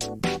Bye.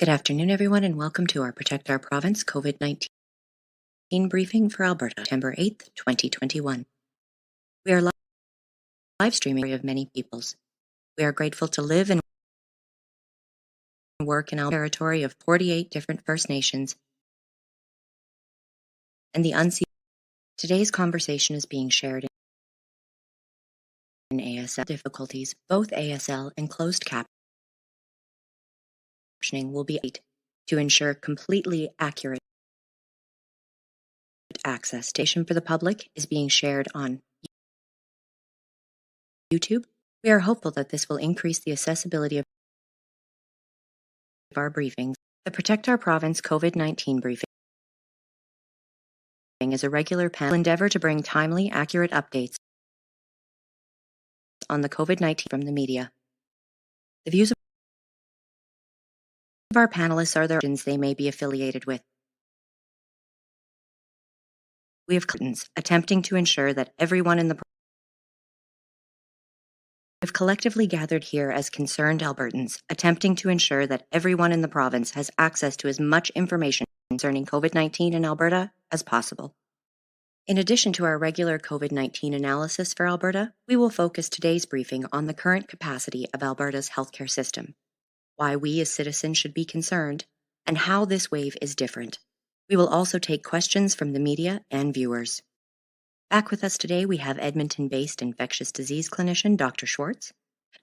Good afternoon, everyone, and welcome to our Protect Our Province COVID-19 briefing for Alberta, September 8th, 2021. We are live streaming of many peoples. We are grateful to live and work in our territory of 48 different First Nations and the unseen. Today's conversation is being shared in ASL difficulties, both ASL and closed captioning will be to ensure completely accurate access station for the public is being shared on YouTube. We are hopeful that this will increase the accessibility of our briefings. The Protect Our Province COVID-19 briefing is a regular panel endeavor to bring timely, accurate updates on the COVID-19 from the media. The views of our panelists are the organizations they may be affiliated with. We have curtains attempting to ensure that everyone in the have collectively gathered here as concerned Albertans, attempting to ensure that everyone in the province has access to as much information concerning COVID-19 in Alberta as possible. In addition to our regular COVID-19 analysis for Alberta, we will focus today's briefing on the current capacity of Alberta's healthcare system, why we as citizens should be concerned, and how this wave is different. We will also take questions from the media and viewers. Back with us today, we have Edmonton-based infectious disease clinician Dr. Schwartz,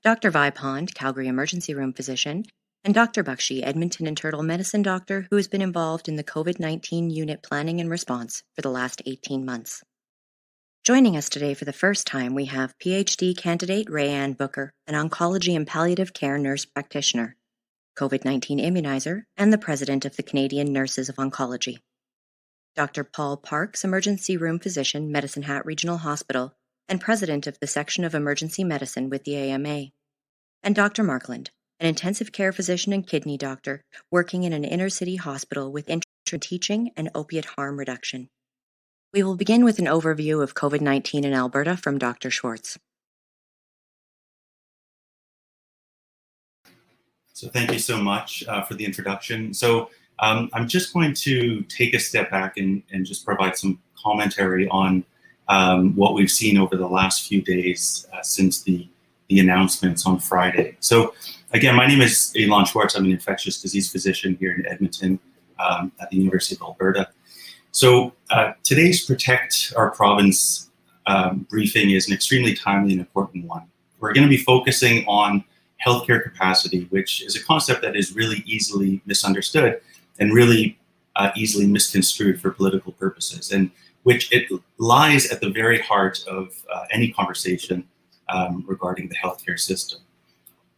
Dr. Vipond, Calgary emergency room physician, and Dr. Bakshi, Edmonton internal medicine doctor who has been involved in the COVID-19 unit planning and response for the last 18 months. Joining us today for the first time, we have PhD candidate Rayanne Booker, an oncology and palliative care nurse practitioner. COVID-19 immunizer, and the president of the Canadian Nurses of Oncology. Dr. Paul Parks, emergency room physician, Medicine Hat Regional Hospital, and president of the section of emergency medicine with the AMA. And Dr. Markland, an intensive care physician and kidney doctor working in an inner city hospital with interest in teaching and opiate harm reduction. We will begin with an overview of COVID 19 in Alberta from Dr. Schwartz. So thank you so much uh, for the introduction. So um, I'm just going to take a step back and, and just provide some commentary on um, what we've seen over the last few days uh, since the the announcements on Friday. So again, my name is Ilan Schwartz. I'm an infectious disease physician here in Edmonton um, at the University of Alberta. So uh, today's Protect Our Province um, briefing is an extremely timely and important one. We're going to be focusing on healthcare capacity, which is a concept that is really easily misunderstood and really uh, easily misconstrued for political purposes, and which it lies at the very heart of uh, any conversation um, regarding the healthcare system.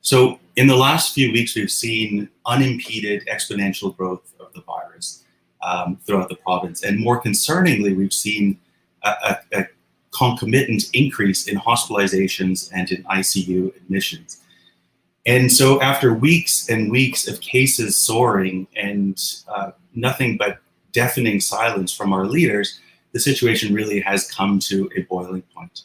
So, in the last few weeks, we've seen unimpeded exponential growth of the virus um, throughout the province, and more concerningly, we've seen a, a, a concomitant increase in hospitalizations and in ICU admissions. And so, after weeks and weeks of cases soaring and uh, nothing but deafening silence from our leaders, the situation really has come to a boiling point.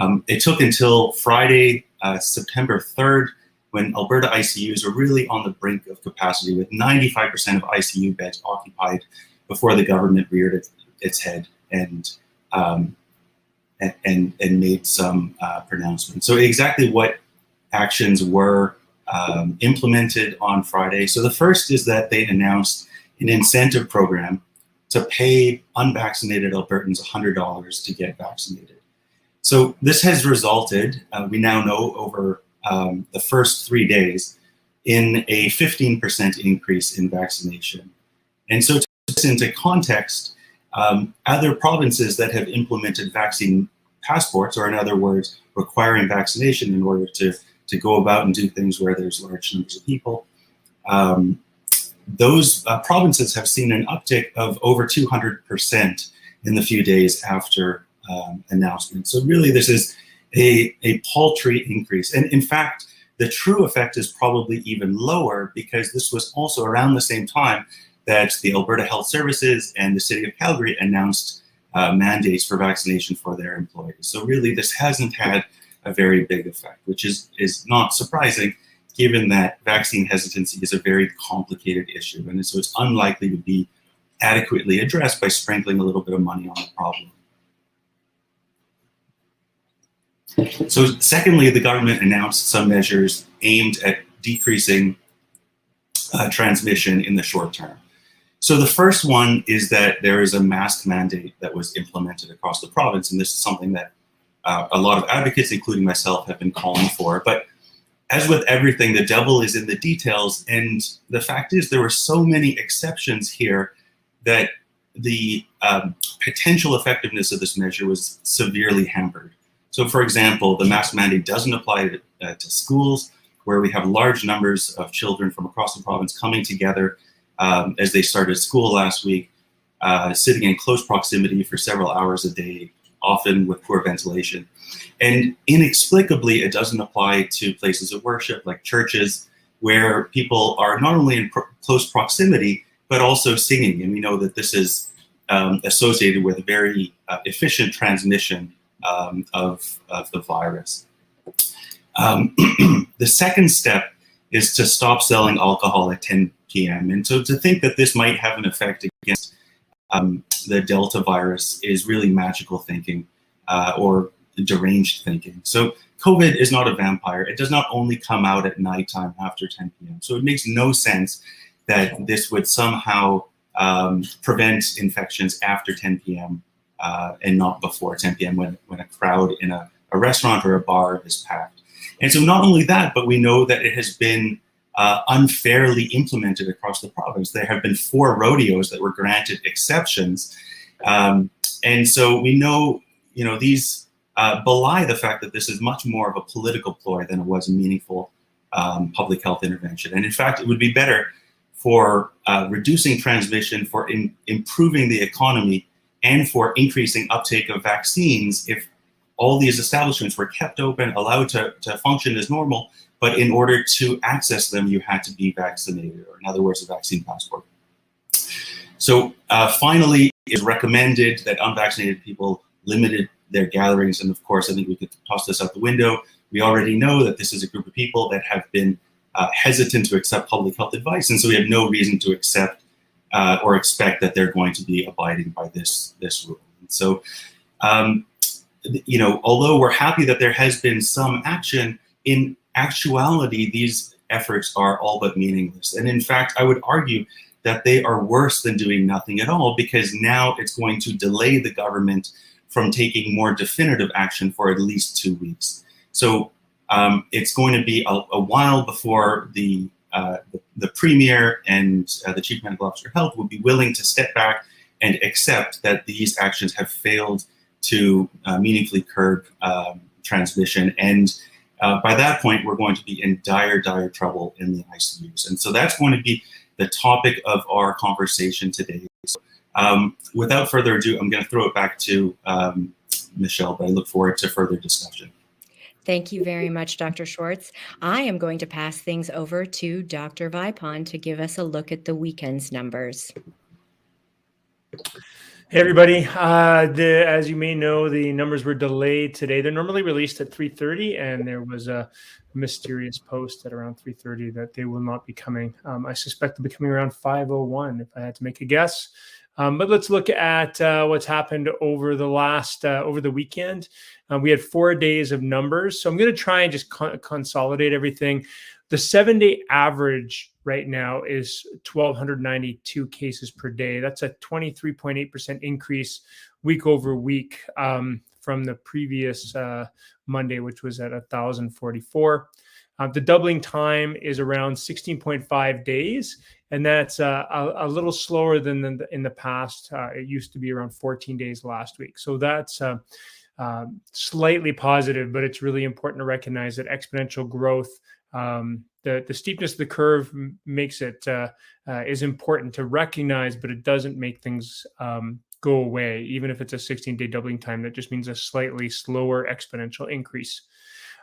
Um, it took until Friday, uh, September 3rd, when Alberta ICUs were really on the brink of capacity, with 95% of ICU beds occupied, before the government reared its, head and, um, and, and made some uh, pronouncements. So, exactly what actions were um, implemented on Friday. So, the first is that they announced an incentive program to pay unvaccinated Albertans $100 to get vaccinated. So this has resulted, uh, we now know over um, the first three days, in a 15% increase in vaccination. And so to put this into context, um, other provinces that have implemented vaccine passports, or in other words, requiring vaccination in order to, to go about and do things where there's large numbers of people, um, those uh, provinces have seen an uptick of over 200% in the few days after um, announcement. So really, this is a, a paltry increase. And in fact, the true effect is probably even lower because this was also around the same time that the Alberta Health Services and the City of Calgary announced uh, mandates for vaccination for their employees. So really, this hasn't had a very big effect, which is is not surprising, given that vaccine hesitancy is a very complicated issue, and so it's unlikely to be adequately addressed by sprinkling a little bit of money on the problem. So, secondly, the government announced some measures aimed at decreasing uh, transmission in the short term. So, the first one is that there is a mask mandate that was implemented across the province, and this is something that uh, a lot of advocates, including myself, have been calling for. But as with everything, the devil is in the details, and the fact is, there were so many exceptions here that the um, potential effectiveness of this measure was severely hampered. So, for example, the mask mandate doesn't apply to, uh, to schools where we have large numbers of children from across the province coming together um, as they started school last week, uh, sitting in close proximity for several hours a day, often with poor ventilation. And inexplicably, it doesn't apply to places of worship like churches, where people are not only in pro- close proximity, but also singing. And we know that this is um, associated with very uh, efficient transmission um, of, of the virus. Um, the second step is to stop selling alcohol at 10 p.m. And so to think that this might have an effect against um, the Delta virus is really magical thinking uh, or deranged thinking. So COVID is not a vampire. It does not only come out at nighttime after 10 p.m. So it makes no sense that this would somehow um, prevent infections after 10 p.m uh, and not before 10 p.m. when, when a crowd in a, a, restaurant or a bar is packed. And so, not only that, but we know that it has been uh, unfairly implemented across the province. There have been four rodeos that were granted exceptions. Um, and so, we know, you know, these uh, belie the fact that this is much more of a political ploy than it was a meaningful um, public health intervention. And in fact, it would be better for uh, reducing transmission, for in, improving the economy, and for increasing uptake of vaccines if all these establishments were kept open, allowed to, to function as normal, but in order to access them, you had to be vaccinated, or in other words, a vaccine passport. So uh, finally, it's recommended that unvaccinated people limited their gatherings. And of course, I think we could toss this out the window. We already know that this is a group of people that have been uh, hesitant to accept public health advice. And so we have no reason to accept uh, or expect that they're going to be abiding by this this rule. And so, um, you know, although we're happy that there has been some action, in actuality, these efforts are all but meaningless. And in fact, I would argue that they are worse than doing nothing at all because now it's going to delay the government from taking more definitive action for at least two weeks. So um, it's going to be a, a while before the, uh, the, the premier and uh, the chief medical officer of health will be willing to step back and accept that these actions have failed to uh, meaningfully curb um, transmission. And uh, by that point, we're going to be in dire, dire trouble in the ICUs. And so that's going to be the topic of our conversation today. So, um, without further ado, I'm going to throw it back to um, Michelle, but I look forward to further discussion. Thank you very much, Dr. Schwartz. I am going to pass things over to Dr. Vipond to give us a look at the weekend's numbers. Hey everybody! Uh, the, as you may know, the numbers were delayed today. They're normally released at 3:30, and there was a mysterious post at around 3:30 that they will not be coming. Um, I suspect they'll be coming around 5:01, if I had to make a guess. Um, but let's look at uh, what's happened over the last uh, over the weekend. Uh, we had four days of numbers, so I'm going to try and just con- consolidate everything. The seven day average right now is 1,292 cases per day. That's a 23.8% increase week over week um, from the previous uh, Monday, which was at 1,044. Uh, the doubling time is around 16.5 days, and that's uh, a, a, little slower than the, in the past. Uh, it used to be around 14 days last week. So that's uh, um, slightly positive, but it's really important to recognize that exponential growth um, the, the steepness of the curve makes it uh, uh, is important to recognize, but it doesn't make things um, go away. Even if it's a 16 day doubling time, that just means a slightly slower exponential increase.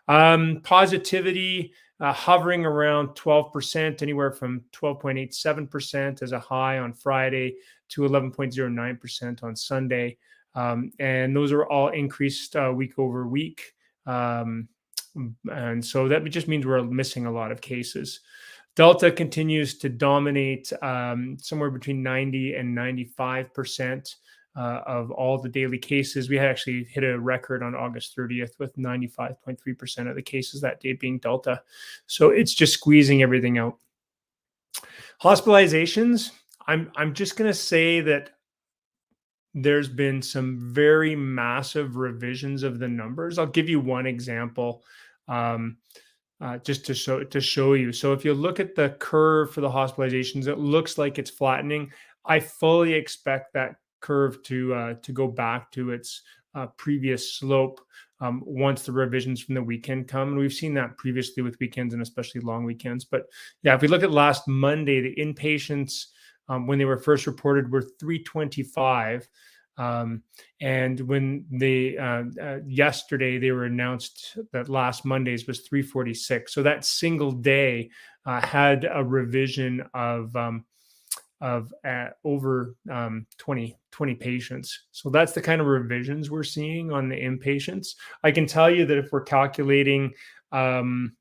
Um, positivity uh, hovering around 12%, anywhere from 12.87% as a high on Friday to 11.09% on Sunday. Um, and those are all increased uh, week over week. Um, and so that just means we're missing a lot of cases. Delta continues to dominate um, somewhere between 90 and 95 percent uh, of all the daily cases. We actually hit a record on August 30th with 95.3 percent of the cases that day being Delta. So it's just squeezing everything out. Hospitalizations. I'm I'm just going to say that there's been some very massive revisions of the numbers. I'll give you one example um, uh, just to show to show you. So if you look at the curve for the hospitalizations, it looks like it's flattening. I fully expect that curve to uh, to go back to its uh, previous slope um, once the revisions from the weekend come. And we've seen that previously with weekends and especially long weekends. But yeah, if we look at last Monday, the inpatients um, when they were first reported were 325. Um, and when they uh, uh, yesterday they were announced that last Monday's was 346. So that single day uh, had a revision of um, of uh, over um, 20 20 patients. So that's the kind of revisions we're seeing on the inpatients. I can tell you that if we're calculating um,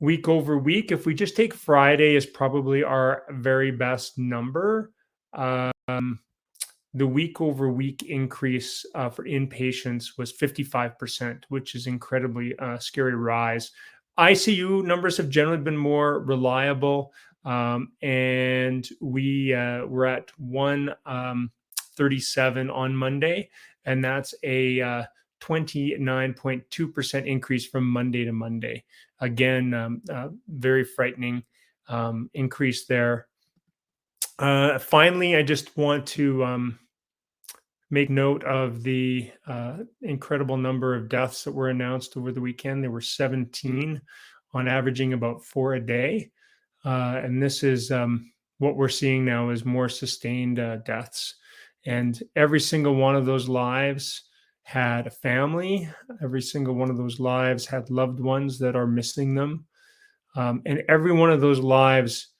week over week, if we just take Friday as probably our very best number. Um, the week over week increase uh, for inpatients was 55%, which is incredibly uh, scary rise. ICU numbers have generally been more reliable, um, and we uh, were at 137 um, on Monday, and that's a 29.2% uh, increase from Monday to Monday. Again, um, uh, very frightening um, increase there. Uh, finally, I just want to um, make note of the uh, incredible number of deaths that were announced over the weekend. There were 17, on averaging about four a day, uh, and this is um, what we're seeing now is more sustained uh, deaths. And every single one of those lives had a family. Every single one of those lives had loved ones that are missing them, um, and every one of those lives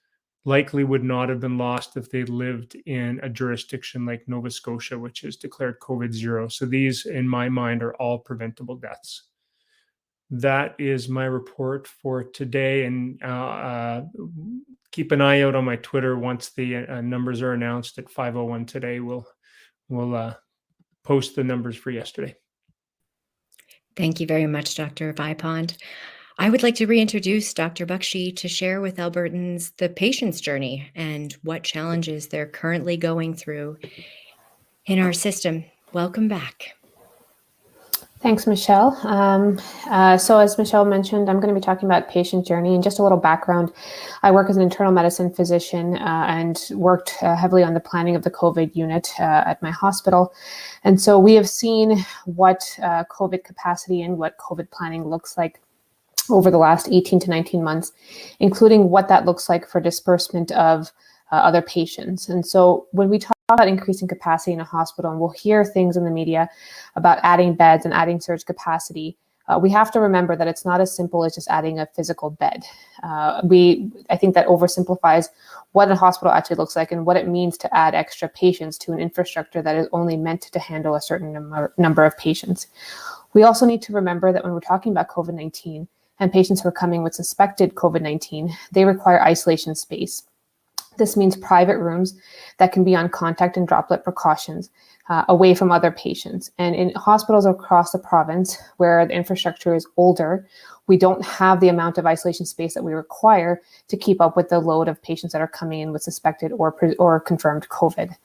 likely would not have been lost if they lived in a jurisdiction like Nova Scotia, which is declared COVID zero. So these, in my mind, are all preventable deaths. That is my report for today. And uh, uh, keep an eye out on my Twitter once the uh, numbers are announced at 501 today. We'll, we'll uh, post the numbers for yesterday. Thank you very much, Dr. Vipond. I would like to reintroduce Dr. Bakshi to share with Albertans the patient's journey and what challenges they're currently going through in our system. Welcome back. Thanks, Michelle. Um, uh, so, as Michelle mentioned, I'm going to be talking about patient journey and just a little background. I work as an internal medicine physician uh, and worked uh, heavily on the planning of the COVID unit uh, at my hospital. And so, we have seen what uh, COVID capacity and what COVID planning looks like over the last 18 to 19 months, including what that looks like for disbursement of uh, other patients. And so, when we talk about increasing capacity in a hospital, and we'll hear things in the media about adding beds and adding surge capacity. Uh, we have to remember that it's not as simple as just adding a physical bed. Uh, we, I think that oversimplifies what a hospital actually looks like and what it means to add extra patients to an infrastructure that is only meant to handle a certain number, number of patients. We also need to remember that when we're talking about COVID 19 and patients who are coming with suspected COVID 19, they require isolation space. This means private rooms that can be on contact and droplet precautions uh, away from other patients. And in hospitals across the province where the infrastructure is older, we don't have the amount of isolation space that we require to keep up with the load of patients that are coming in with suspected or, or confirmed COVID.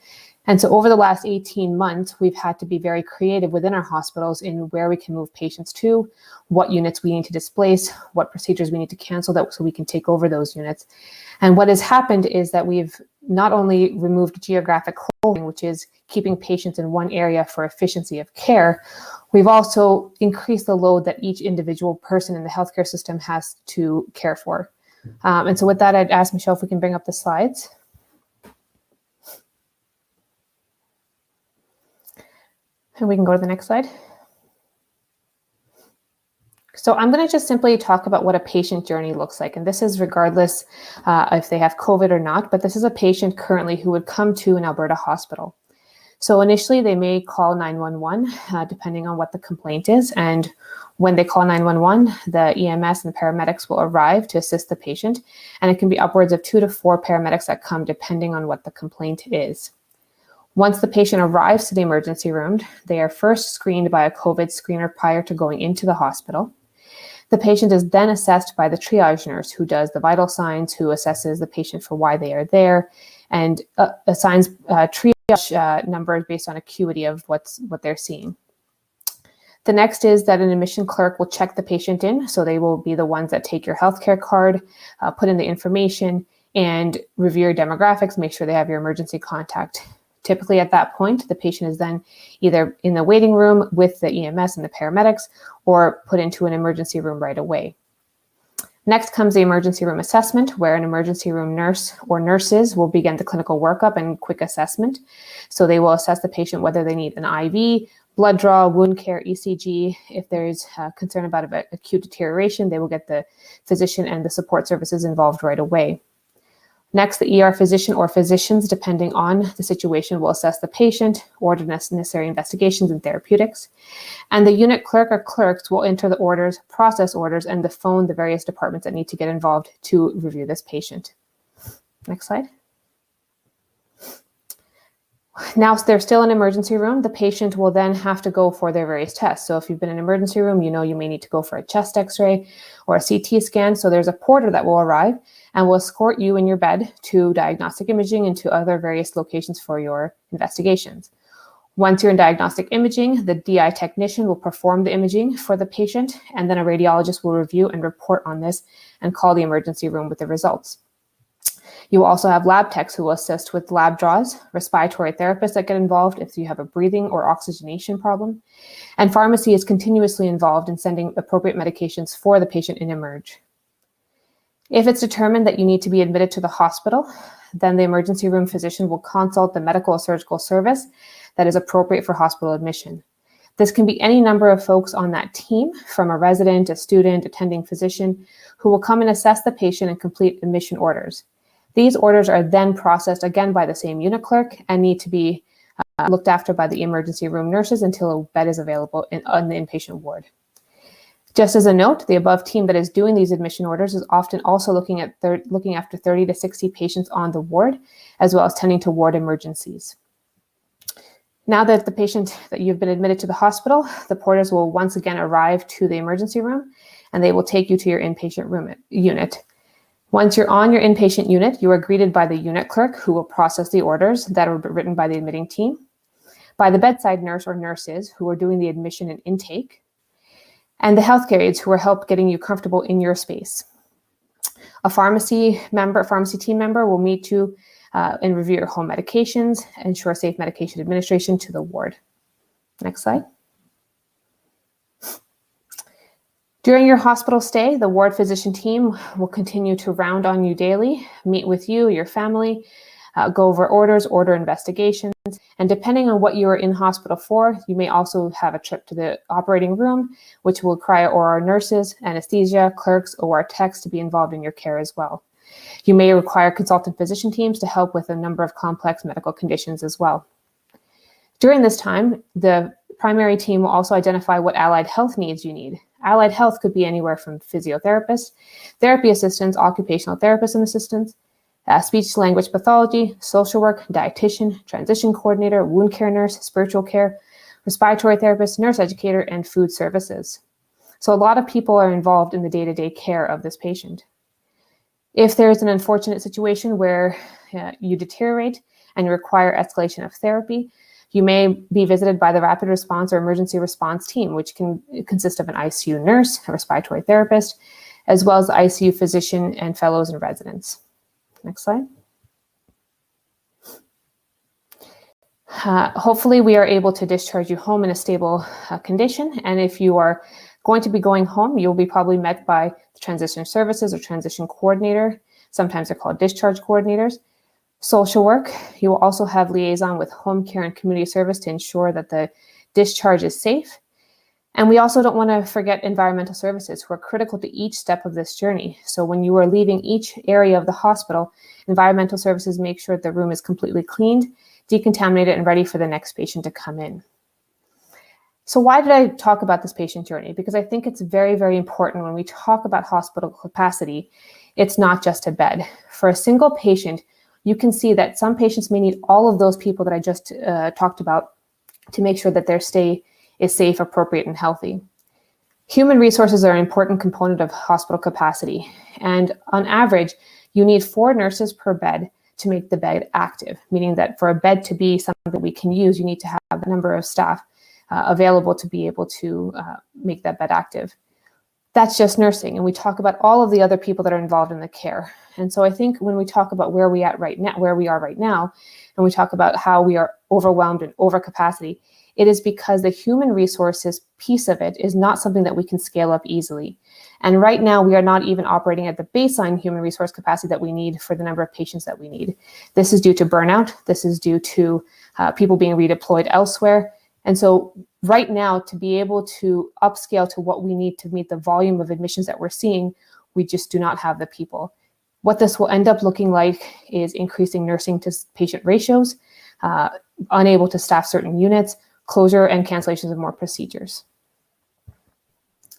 And so over the last 18 months, we've had to be very creative within our hospitals in where we can move patients to, what units we need to displace, what procedures we need to cancel that so we can take over those units. And what has happened is that we've not only removed geographic holding, which is keeping patients in one area for efficiency of care, we've also increased the load that each individual person in the healthcare system has to care for. Um, and so with that, I'd ask Michelle if we can bring up the slides. And we can go to the next slide. So I'm going to just simply talk about what a patient journey looks like. And this is regardless uh, if they have COVID or not, but this is a patient currently who would come to an Alberta hospital. So initially they may call 911, uh, depending on what the complaint is. And when they call 911, the EMS and the paramedics will arrive to assist the patient. And it can be upwards of two to four paramedics that come depending on what the complaint is. Once the patient arrives to the emergency room, they are first screened by a COVID screener prior to going into the hospital. The patient is then assessed by the triage nurse who does the vital signs, who assesses the patient for why they are there, and uh, assigns uh, triage uh, numbers based on acuity of what's what they're seeing. The next is that an admission clerk will check the patient in, so they will be the ones that take your healthcare card, uh, put in the information, and review your demographics, make sure they have your emergency contact Typically, at that point, the patient is then either in the waiting room with the EMS and the paramedics or put into an emergency room right away. Next comes the emergency room assessment, where an emergency room nurse or nurses will begin the clinical workup and quick assessment. So they will assess the patient whether they need an IV, blood draw, wound care, ECG. If there's concern about acute deterioration, they will get the physician and the support services involved right away. Next, the ER physician or physicians, depending on the situation, will assess the patient, order necessary investigations and therapeutics. And the unit clerk or clerks will enter the orders, process orders, and the phone the various departments that need to get involved to review this patient. Next slide. Now, they're still in emergency room, the patient will then have to go for their various tests. So if you've been in emergency room, you know you may need to go for a chest x-ray or a CT scan. So there's a porter that will arrive and will escort you in your bed to diagnostic imaging and to other various locations for your investigations. Once you're in diagnostic imaging, the DI technician will perform the imaging for the patient, and then a radiologist will review and report on this and call the emergency room with the results. You will also have lab techs who will assist with lab draws, respiratory therapists that get involved if you have a breathing or oxygenation problem, and pharmacy is continuously involved in sending appropriate medications for the patient in emerge. If it's determined that you need to be admitted to the hospital, then the emergency room physician will consult the medical or surgical service that is appropriate for hospital admission. This can be any number of folks on that team, from a resident, a student, attending physician, who will come and assess the patient and complete admission orders. These orders are then processed again by the same unit clerk and need to be uh, looked after by the emergency room nurses until a bed is available in, in the inpatient ward. Just as a note, the above team that is doing these admission orders is often also looking at thir- looking after 30 to 60 patients on the ward, as well as tending to ward emergencies. Now that the patient that you've been admitted to the hospital, the porters will once again arrive to the emergency room and they will take you to your inpatient room unit. Once you're on your inpatient unit, you are greeted by the unit clerk who will process the orders that are written by the admitting team, by the bedside nurse or nurses who are doing the admission and intake, and the healthcare aides who are help getting you comfortable in your space. A pharmacy member, pharmacy team member will meet you uh, and review your home medications, ensure safe medication administration to the ward. Next slide. During your hospital stay, the ward physician team will continue to round on you daily, meet with you, your family, uh, go over orders, order investigations, and depending on what you are in hospital for, you may also have a trip to the operating room, which will require OR our nurses, anesthesia, clerks, OR our techs to be involved in your care as well. You may require consultant physician teams to help with a number of complex medical conditions as well. During this time, the primary team will also identify what allied health needs you need. Allied health could be anywhere from physiotherapists, therapy assistants, occupational therapists and assistants, uh, speech language pathology, social work, dietitian, transition coordinator, wound care nurse, spiritual care, respiratory therapist, nurse educator, and food services. So a lot of people are involved in the day-to-day care of this patient. If there's an unfortunate situation where uh, you deteriorate and you require escalation of therapy, you may be visited by the rapid response or emergency response team, which can consist of an ICU nurse, a respiratory therapist, as well as the ICU physician and fellows and residents. Next slide. Uh, hopefully, we are able to discharge you home in a stable uh, condition. And if you are going to be going home, you'll be probably met by the transition services or transition coordinator. Sometimes they're called discharge coordinators social work. You will also have liaison with home care and community service to ensure that the discharge is safe. And we also don't want to forget environmental services who are critical to each step of this journey. So when you are leaving each area of the hospital, environmental services make sure the room is completely cleaned, decontaminated, and ready for the next patient to come in. So why did I talk about this patient journey? Because I think it's very, very important when we talk about hospital capacity, it's not just a bed. For a single patient, you can see that some patients may need all of those people that I just uh, talked about to make sure that their stay is safe, appropriate, and healthy. Human resources are an important component of hospital capacity. And on average, you need four nurses per bed to make the bed active, meaning that for a bed to be something that we can use, you need to have a number of staff uh, available to be able to uh, make that bed active. That's just nursing. And we talk about all of the other people that are involved in the care. And so I think when we talk about where we at right now, where we are right now, and we talk about how we are overwhelmed and over capacity, it is because the human resources piece of it is not something that we can scale up easily. And right now, we are not even operating at the baseline human resource capacity that we need for the number of patients that we need. This is due to burnout. This is due to uh, people being redeployed elsewhere. And so, right now, to be able to upscale to what we need to meet the volume of admissions that we're seeing, we just do not have the people. What this will end up looking like is increasing nursing to patient ratios, uh, unable to staff certain units, closure and cancellations of more procedures.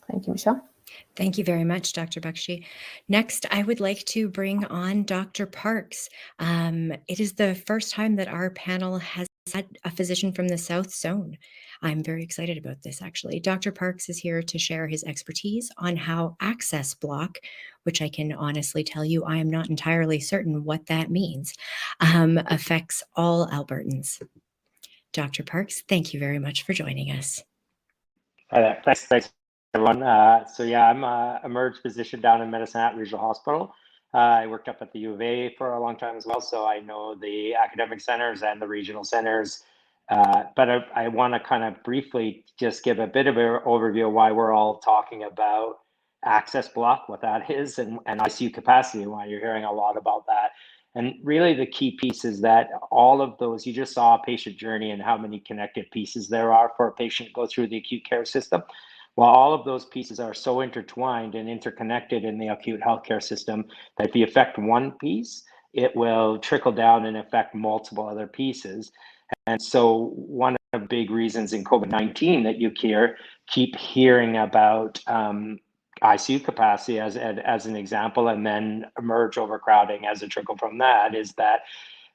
Thank you, Michelle. Thank you very much, Dr. Bakshi. Next, I would like to bring on Dr. Parks. Um, it is the first time that our panel has had a physician from the South Zone. I'm very excited about this, actually. Dr. Parks is here to share his expertise on how access block, which I can honestly tell you, I am not entirely certain what that means, um, affects all Albertans. Dr. Parks, thank you very much for joining us. Hi there. Thanks, thanks everyone. Uh, so yeah, I'm a emerged physician down in Medicine Hat Regional Hospital. Uh, I worked up at the U of A for a long time as well, so I know the academic centers and the regional centers uh, but I, I want to kind of briefly just give a bit of an overview of why we're all talking about access block, what that is, and, and ICU capacity, why you're hearing a lot about that. And really, the key piece is that all of those, you just saw a patient journey and how many connected pieces there are for a patient to go through the acute care system. While all of those pieces are so intertwined and interconnected in the acute healthcare system that if you affect one piece, it will trickle down and affect multiple other pieces. And so one of the big reasons in COVID-19 that you hear, keep hearing about um, ICU capacity as, as an example, and then emerge overcrowding as a trickle from that is that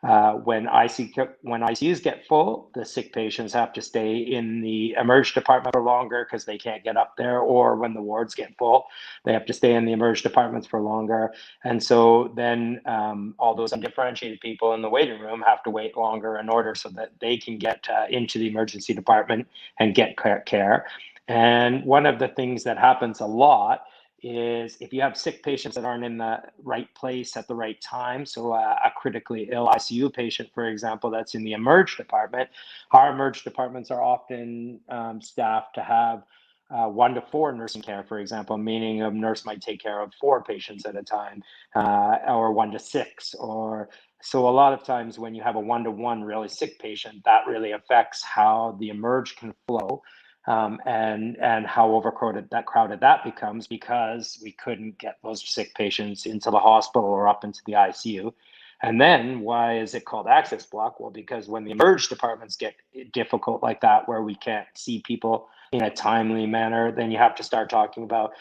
Uh, when ICU when ICUs get full, the sick patients have to stay in the emerge department for longer because they can't get up there, or when the wards get full, they have to stay in the emerge departments for longer. And so then um, all those undifferentiated people in the waiting room have to wait longer in order so that they can get uh, into the emergency department and get care. And one of the things that happens a lot is if you have sick patients that aren't in the right place at the right time. So a critically ill ICU patient, for example, that's in the emerge department, our emerge departments are often um, staffed to have uh, one to four nursing care, for example, meaning a nurse might take care of four patients at a time, uh, or one to six, or so a lot of times when you have a one to one really sick patient, that really affects how the emerge can flow um, and and how overcrowded that crowded that becomes because we couldn't get those sick patients into the hospital or up into the ICU. And then why is it called access block? Well, because when the emerge departments get difficult like that, where we can't see people in a timely manner, then you have to start talking about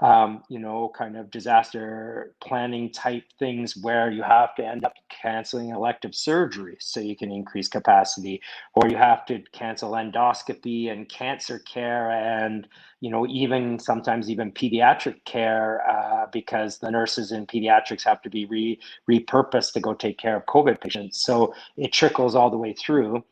um, you know, kind of disaster planning type things where you have to end up canceling elective surgery so you can increase capacity, or you have to cancel endoscopy and cancer care and, you know, even sometimes even pediatric care uh, because the nurses in pediatrics have to be re- repurposed to go take care of COVID patients. So it trickles all the way through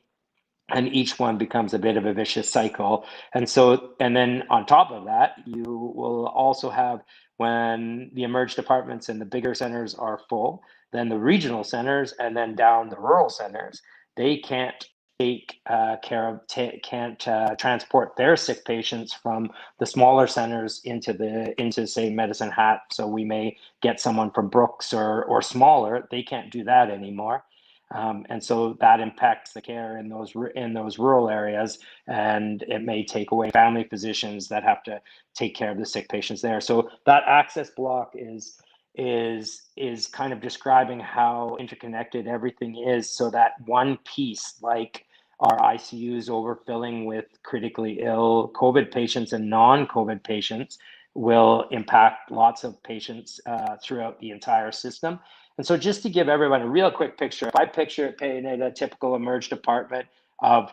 and each one becomes a bit of a vicious cycle. And so and then on top of that you will also have when the emerge departments and the bigger centers are full then the regional centers and then down the rural centers. They can't take uh, care of t- can't uh, transport their sick patients from the smaller centers into the into say medicine hat. So we may get someone from brooks or or smaller. They can't do that anymore um, and so that impacts the care in those in those rural areas, and it may take away family physicians that have to take care of the sick patients there. So that access block is is is kind of describing how interconnected everything is, so that one piece like our ICUs overfilling with critically ill COVID patients and non-COVID patients will impact lots of patients uh, throughout the entire system. And so just to give everyone a real quick picture, if I picture it painted a typical emerge department of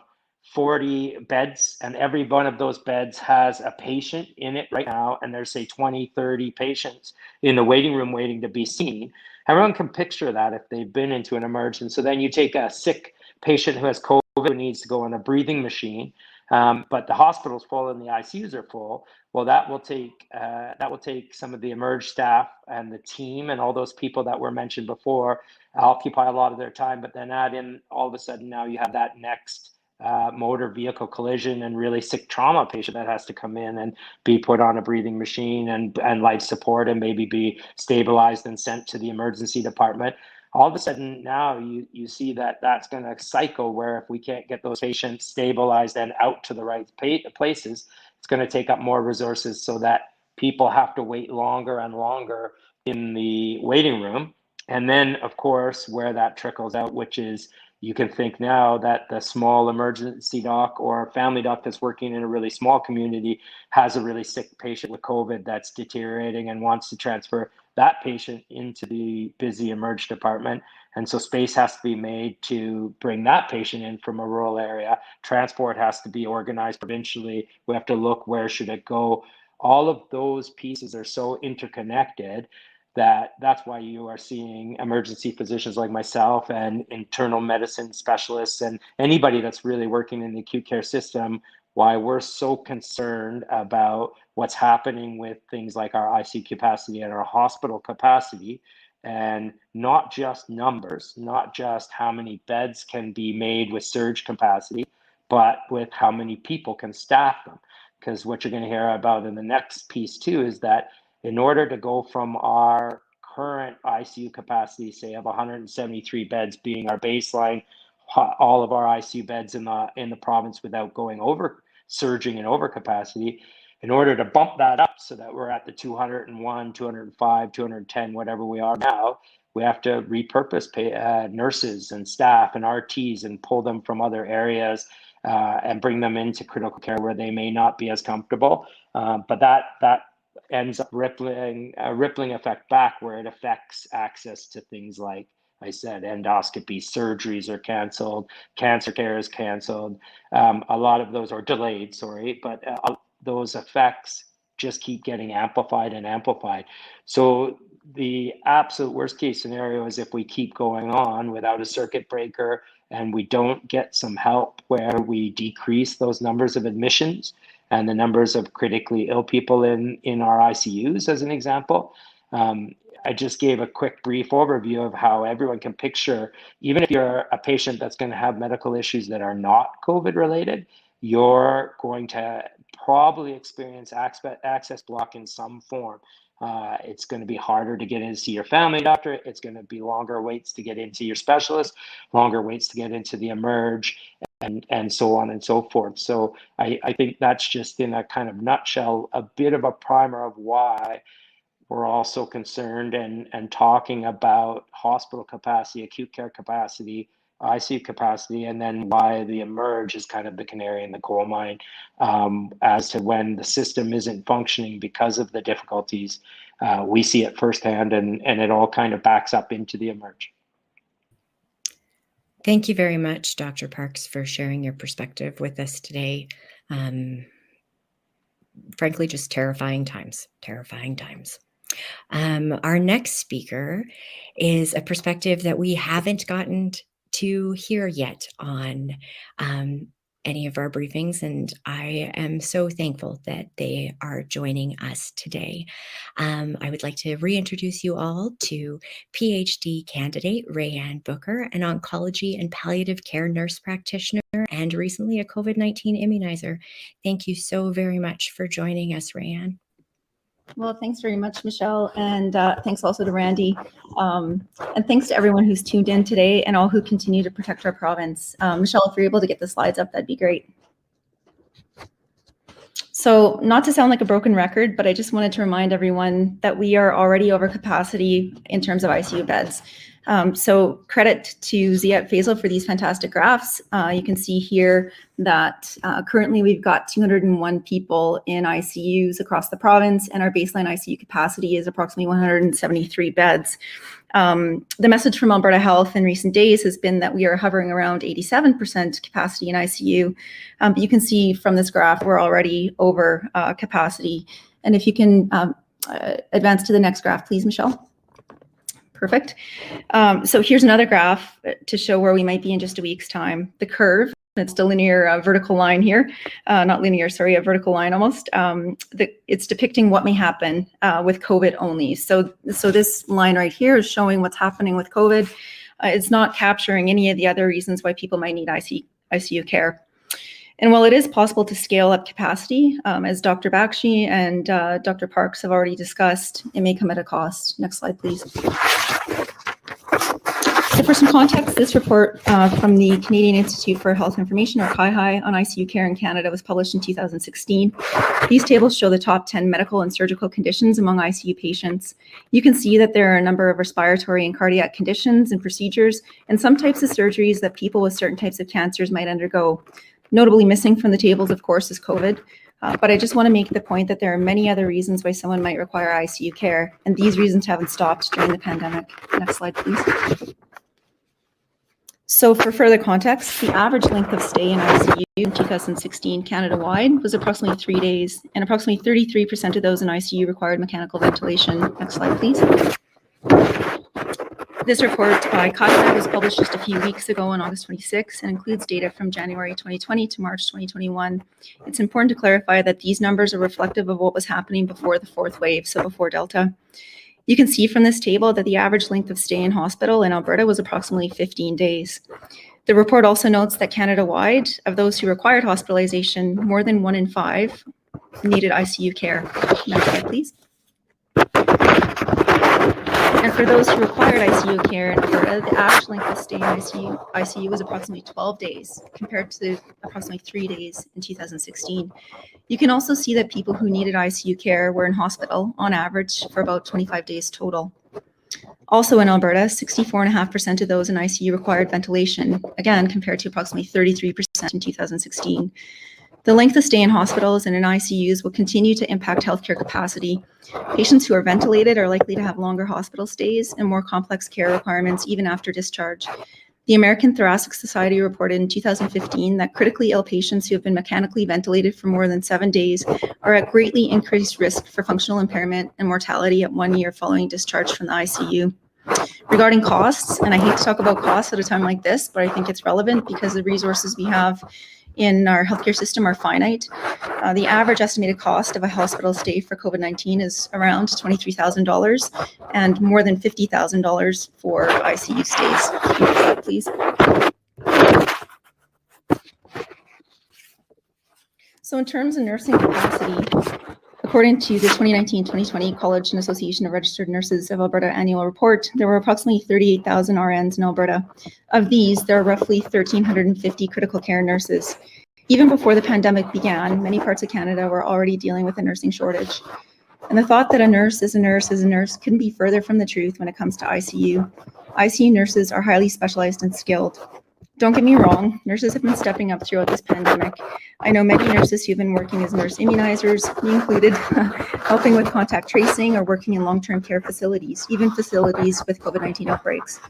40 beds and every one of those beds has a patient in it right now and there's say 20 30 patients in the waiting room waiting to be seen everyone can picture that if they've been into an emergency. So then you take a sick patient who has covid who needs to go on a breathing machine um, but the hospital's full and the ICUs are full. Well, that will take uh, that will take some of the emerge staff and the team and all those people that were mentioned before occupy a lot of their time. But then add in all of a sudden now you have that next uh, motor vehicle collision and really sick trauma patient that has to come in and be put on a breathing machine and and life support and maybe be stabilized and sent to the emergency department all of a sudden now you you see that that's going to cycle where if we can't get those patients stabilized and out to the right places it's going to take up more resources so that people have to wait longer and longer in the waiting room. And then of course where that trickles out which is you can think now that the small emergency doc or family doc that's working in a really small community has a really sick patient with COVID that's deteriorating and wants to transfer that patient into the busy emerge department. And so space has to be made to bring that patient in from a rural area. Transport has to be organized provincially. We have to look where should it go. All of those pieces are so interconnected that that's why you are seeing emergency physicians like myself and internal medicine specialists and anybody that's really working in the acute care system why we're so concerned about what's happening with things like our ICU capacity and our hospital capacity and not just numbers not just how many beds can be made with surge capacity but with how many people can staff them. Because what you're going to hear about in the next piece too is that in order to go from our current ICU capacity, say of 173 beds being our baseline, all of our ICU beds in the in the province without going over surging and overcapacity in order to bump that up so that we're at the 201, 205, 210, whatever we are now, we have to repurpose pay, uh, nurses and staff and RTs and pull them from other areas uh, and bring them into critical care where they may not be as comfortable. Uh, but that that ends up rippling a rippling effect back where it affects access to things like I said endoscopy surgeries are canceled, cancer care is canceled. Um, a lot of those are delayed, sorry, but uh, those effects just keep getting amplified and amplified. So the absolute worst case scenario is if we keep going on without a circuit breaker and we don't get some help where we decrease those numbers of admissions and the numbers of critically ill people in in our ICUs as an example. Um, I just gave a quick brief overview of how everyone can picture, even if you're a patient that's going to have medical issues that are not COVID related, you're going to probably experience access, block in some form. Uh, it's going to be harder to get in to see your family doctor. It's going to be longer waits to get into your specialist, longer waits to get into the emerge, and and so on and so forth. So I, I think that's just in a kind of nutshell a bit of a primer of why we're also concerned and and talking about hospital capacity, acute care capacity, ICU capacity, and then why the emerge is kind of the canary in the coal mine um, as to when the system isn't functioning because of the difficulties. Uh, we see it firsthand, and and it all kind of backs up into the emerge. Thank you very much, Dr. Parks, for sharing your perspective with us today. Um, frankly, just terrifying times, terrifying times. Um, our next speaker is a perspective that we haven't gotten to hear yet on um, any of our briefings, and I am so thankful that they are joining us today. Um, I would like to reintroduce you all to PhD candidate Rayanne Booker, an oncology and palliative care nurse practitioner, and recently a COVID 19 immunizer. Thank you so very much for joining us, Rayanne. Well, thanks very much, Michelle. And uh, thanks also to Randy. Um, and thanks to everyone who's tuned in today and all who continue to protect our province. Um, Michelle, if you're able to get the slides up, that'd be great. So not to sound like a broken record, but I just wanted to remind everyone that we are already over capacity in terms of ICU beds. Um, so credit to Ziad Faisal for these fantastic graphs. Uh, you can see here that uh, currently we've got 201 people in ICUs across the province, and our baseline ICU capacity is approximately 173 beds. Um, the message from Alberta Health in recent days has been that we are hovering around 87% capacity in ICU. Um, but you can see from this graph, we're already over uh, capacity. And if you can um, uh, advance to the next graph, please, Michelle. Perfect. Um, so here's another graph to show where we might be in just a week's time. The curve, it's the linear uh, vertical line here, uh, not linear, sorry, a vertical line almost. Um, the, it's depicting what may happen uh, with COVID only. So, so this line right here is showing what's happening with COVID. Uh, it's not capturing any of the other reasons why people might need IC, ICU care. And while it is possible to scale up capacity, um, as Dr. Bakshi and uh, Dr. Parks have already discussed, it may come at a cost. Next slide, please. So for some context, this report uh, from the Canadian Institute for Health Information, or CIHI, on ICU care in Canada was published in 2016. These tables show the top 10 medical and surgical conditions among ICU patients. You can see that there are a number of respiratory and cardiac conditions and procedures, and some types of surgeries that people with certain types of cancers might undergo. Notably missing from the tables, of course, is COVID. Uh, but I just want to make the point that there are many other reasons why someone might require ICU care, and these reasons haven't stopped during the pandemic. Next slide, please. So for further context, the average length of stay in ICU in 2016 Canada-wide was approximately three days, and approximately 33% of those in ICU required mechanical ventilation. Next slide, please. This report by CIHI was published just a few weeks ago on August 26 and includes data from January 2020 to March 2021. It's important to clarify that these numbers are reflective of what was happening before the fourth wave, so before Delta. You can see from this table that the average length of stay in hospital in Alberta was approximately 15 days. The report also notes that Canada-wide, of those who required hospitalization, more than one in five needed ICU care. Next slide, please. And for those who required ICU care in Alberta, the average length of stay in ICU, ICU was approximately 12 days compared to approximately three days in 2016. You can also see that people who needed ICU care were in hospital on average for about 25 days total. Also in Alberta, 64.5% of those in ICU required ventilation, again, compared to approximately 33% in 2016. The length of stay in hospitals and in ICUs will continue to impact healthcare capacity. Patients who are ventilated are likely to have longer hospital stays and more complex care requirements even after discharge. The American Thoracic Society reported in 2015 that critically ill patients who have been mechanically ventilated for more than seven days are at greatly increased risk for functional impairment and mortality at one year following discharge from the ICU. Regarding costs, and I hate to talk about costs at a time like this, but I think it's relevant because the resources we have in our healthcare system are finite. Uh, the average estimated cost of a hospital stay for COVID 19 is around $23,000 and more than $50,000 for ICU stays. Please. So, in terms of nursing capacity, According to the 2019-2020 College and Association of Registered Nurses of Alberta annual report, there were approximately 38,000 RNs in Alberta. Of these, there are roughly 1,350 critical care nurses. Even before the pandemic began, many parts of Canada were already dealing with a nursing shortage. And the thought that a nurse is a nurse is a nurse couldn't be further from the truth when it comes to ICU. ICU nurses are highly specialized and skilled. Don't get me wrong, nurses have been stepping up throughout this pandemic. I know many nurses who've been working as nurse immunizers, me included, helping with contact tracing or working in long-term care facilities, even facilities with COVID-19 outbreaks.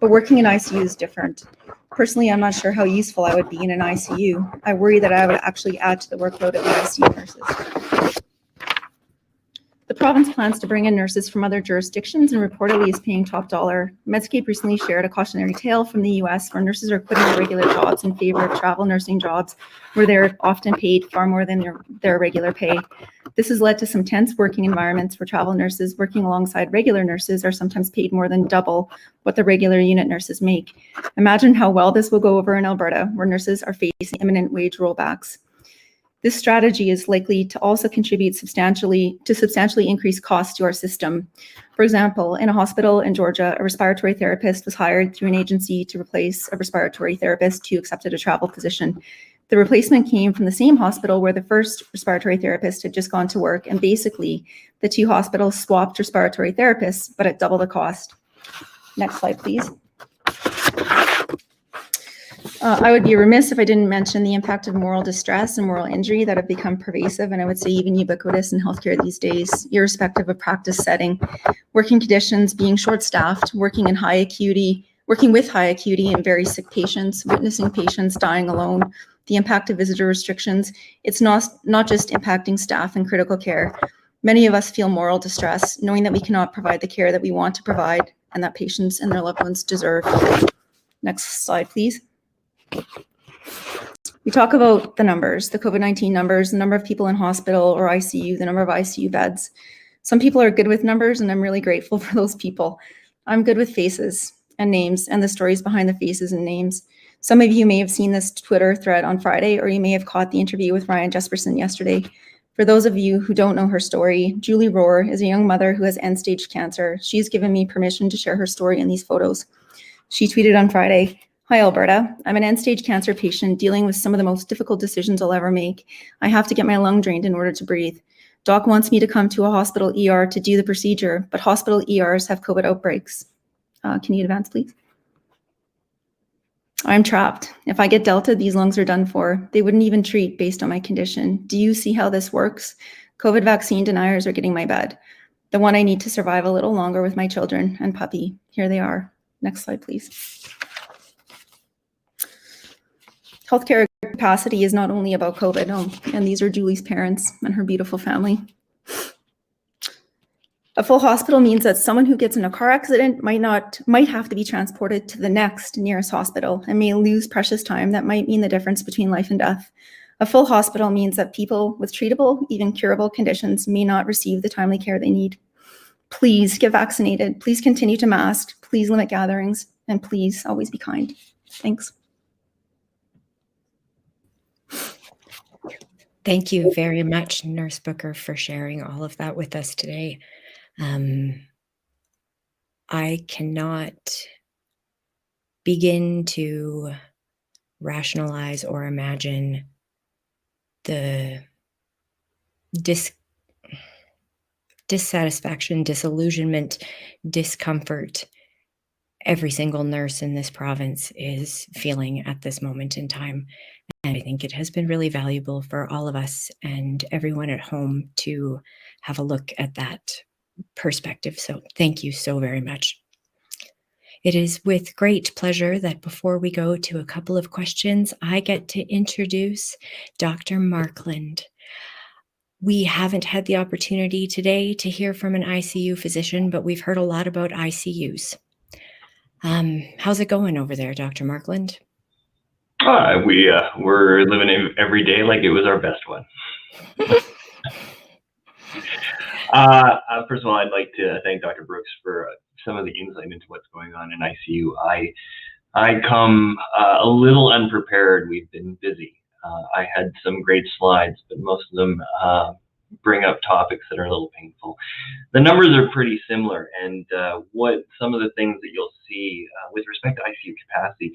But working in ICU is different. Personally, I'm not sure how useful I would be in an ICU. I worry that I would actually add to the workload of the ICU nurses. The province plans to bring in nurses from other jurisdictions and reportedly is paying top dollar. Medscape recently shared a cautionary tale from the US where nurses are quitting their regular jobs in favor of travel nursing jobs where they're often paid far more than their, their regular pay. This has led to some tense working environments where travel nurses working alongside regular nurses are sometimes paid more than double what the regular unit nurses make. Imagine how well this will go over in Alberta, where nurses are facing imminent wage rollbacks. This strategy is likely to also contribute substantially to substantially increase costs to our system. For example, in a hospital in Georgia, a respiratory therapist was hired through an agency to replace a respiratory therapist who accepted a travel position. The replacement came from the same hospital where the first respiratory therapist had just gone to work, and basically, the two hospitals swapped respiratory therapists, but at double the cost. Next slide, please. Uh, I would be remiss if I didn't mention the impact of moral distress and moral injury that have become pervasive and I would say even ubiquitous in healthcare these days, irrespective of practice setting. Working conditions, being short staffed, working in high acuity, working with high acuity and very sick patients, witnessing patients dying alone, the impact of visitor restrictions. It's not, not just impacting staff and critical care. Many of us feel moral distress, knowing that we cannot provide the care that we want to provide and that patients and their loved ones deserve. Next slide, please. We talk about the numbers, the COVID 19 numbers, the number of people in hospital or ICU, the number of ICU beds. Some people are good with numbers, and I'm really grateful for those people. I'm good with faces and names and the stories behind the faces and names. Some of you may have seen this Twitter thread on Friday, or you may have caught the interview with Ryan Jespersen yesterday. For those of you who don't know her story, Julie Rohr is a young mother who has end stage cancer. She's given me permission to share her story in these photos. She tweeted on Friday Hi, Alberta. I'm an end stage cancer patient dealing with some of the most difficult decisions I'll ever make. I have to get my lung drained in order to breathe. Doc wants me to come to a hospital ER to do the procedure, but hospital ERs have COVID outbreaks. Uh, can you advance, please? I'm trapped. If I get Delta, these lungs are done for. They wouldn't even treat based on my condition. Do you see how this works? COVID vaccine deniers are getting my bed. The one I need to survive a little longer with my children and puppy. Here they are. Next slide, please healthcare capacity is not only about COVID. Oh, and these are Julie's parents and her beautiful family. A full hospital means that someone who gets in a car accident might not might have to be transported to the next nearest hospital and may lose precious time that might mean the difference between life and death. A full hospital means that people with treatable, even curable conditions may not receive the timely care they need. Please get vaccinated. Please continue to mask. Please limit gatherings. And please always be kind. Thanks. Thank you very much, Nurse Booker, for sharing all of that with us today. Um, I cannot begin to rationalize or imagine the dis- dissatisfaction, disillusionment, discomfort, every single nurse in this province is feeling at this moment in time. And I think it has been really valuable for all of us and everyone at home to have a look at that perspective. So thank you so very much. It is with great pleasure that before we go to a couple of questions, I get to introduce Dr. Markland. We haven't had the opportunity today to hear from an ICU physician, but we've heard a lot about ICUs. Um, how's it going over there, Dr. Markland? Uh, we uh, we're living every day like it was our best one. Uh, uh, first of all, I'd like to thank Dr. Brooks for uh, some of the insight into what's going on in ICU. I I come uh, a little unprepared. We've been busy. Uh, I had some great slides, but most of them uh, bring up topics that are a little painful. The numbers are pretty similar, and what some of the things that you'll see with respect to ICU capacity,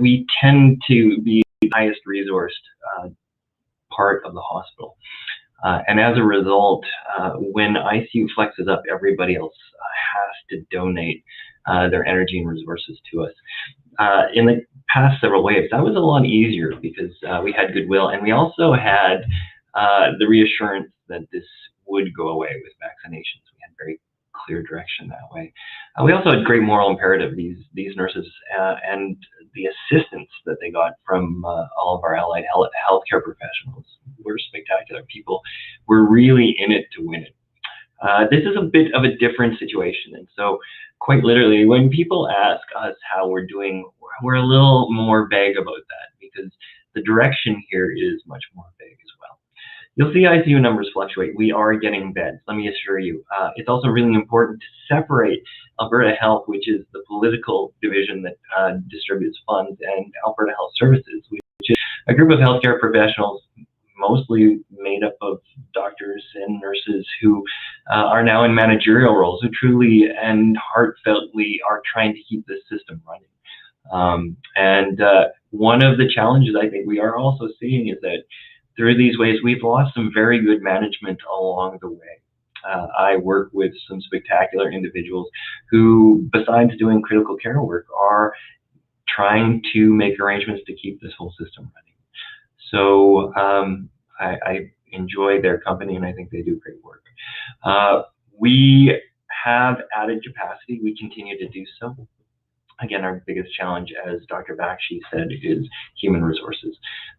we tend to be the highest resourced part of the hospital. Uh, and as a result, uh, when ICU flexes up, everybody else uh, has to donate uh, their energy and resources to us. Uh, in the past several waves, that was a lot easier because uh, we had goodwill and we also had the reassurance that this would go away with vaccinations. We had very clear direction that way. Uh, we also had great moral imperative. These these nurses uh, and the assistance that they got from uh, all of our allied health, healthcare professionals were spectacular people. We're really in it to win it. Uh, this is a bit of a different situation, and so quite literally, when people ask us how we're doing, we're a little more vague about that because the direction here is much more vague. You'll see ICU numbers fluctuate. We are getting beds, let me assure you. Uh, it's also really important to separate Alberta Health, which is the political division that uh, distributes funds, and Alberta Health Services, which is a group of healthcare professionals mostly made up of doctors and nurses who uh, are now in managerial roles, who truly and heartfeltly are trying to keep this system running. Um, and uh, one of the challenges I think we are also seeing is that through these ways, we've lost some very good management along the way. Uh, I work with some spectacular individuals who, besides doing critical care work, are trying to make arrangements to keep this whole system running. So um, I, I, enjoy their company and I think they do great work. Uh, we have added capacity. We continue to do so again, our biggest challenge, as Dr. Bakshi said, is human resources.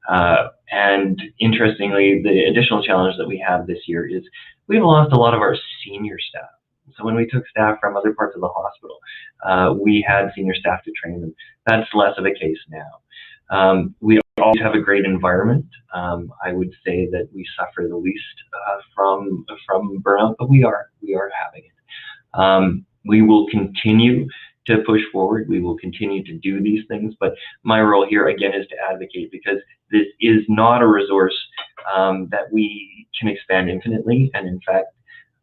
Uh, and interestingly, the additional challenge that we have this year is we've lost a lot of our senior staff. So when we took staff from other parts of the hospital, uh, we had senior staff to train them. That's less of a case now. Um, we always have a great environment. Um, I would say that we suffer the least uh, from from burnout, but we are we are having it. Um, we will continue to push forward. We will continue to do these things, but my role here again is to advocate because this is not a resource um, that we can expand infinitely. And in fact,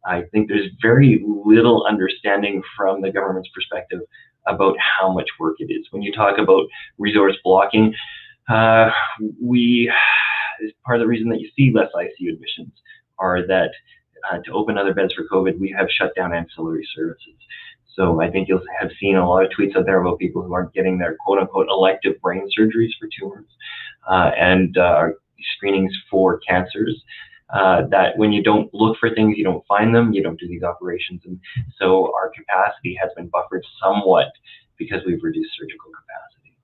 I think there's very little understanding from the government's perspective about how much work it is. When you talk about resource blocking, uh, we part of the reason that you see less ICU admissions are that uh, to open other beds for COVID, we have shut down ancillary services. So I think you'll have seen a lot of tweets out there about people who aren't getting their quote unquote elective brain surgeries for tumors uh, and uh, screenings for cancers. Uh, that when you don't look for things, you don't find them, you don't do these operations. And so our capacity has been buffered somewhat because we've reduced surgical capacity.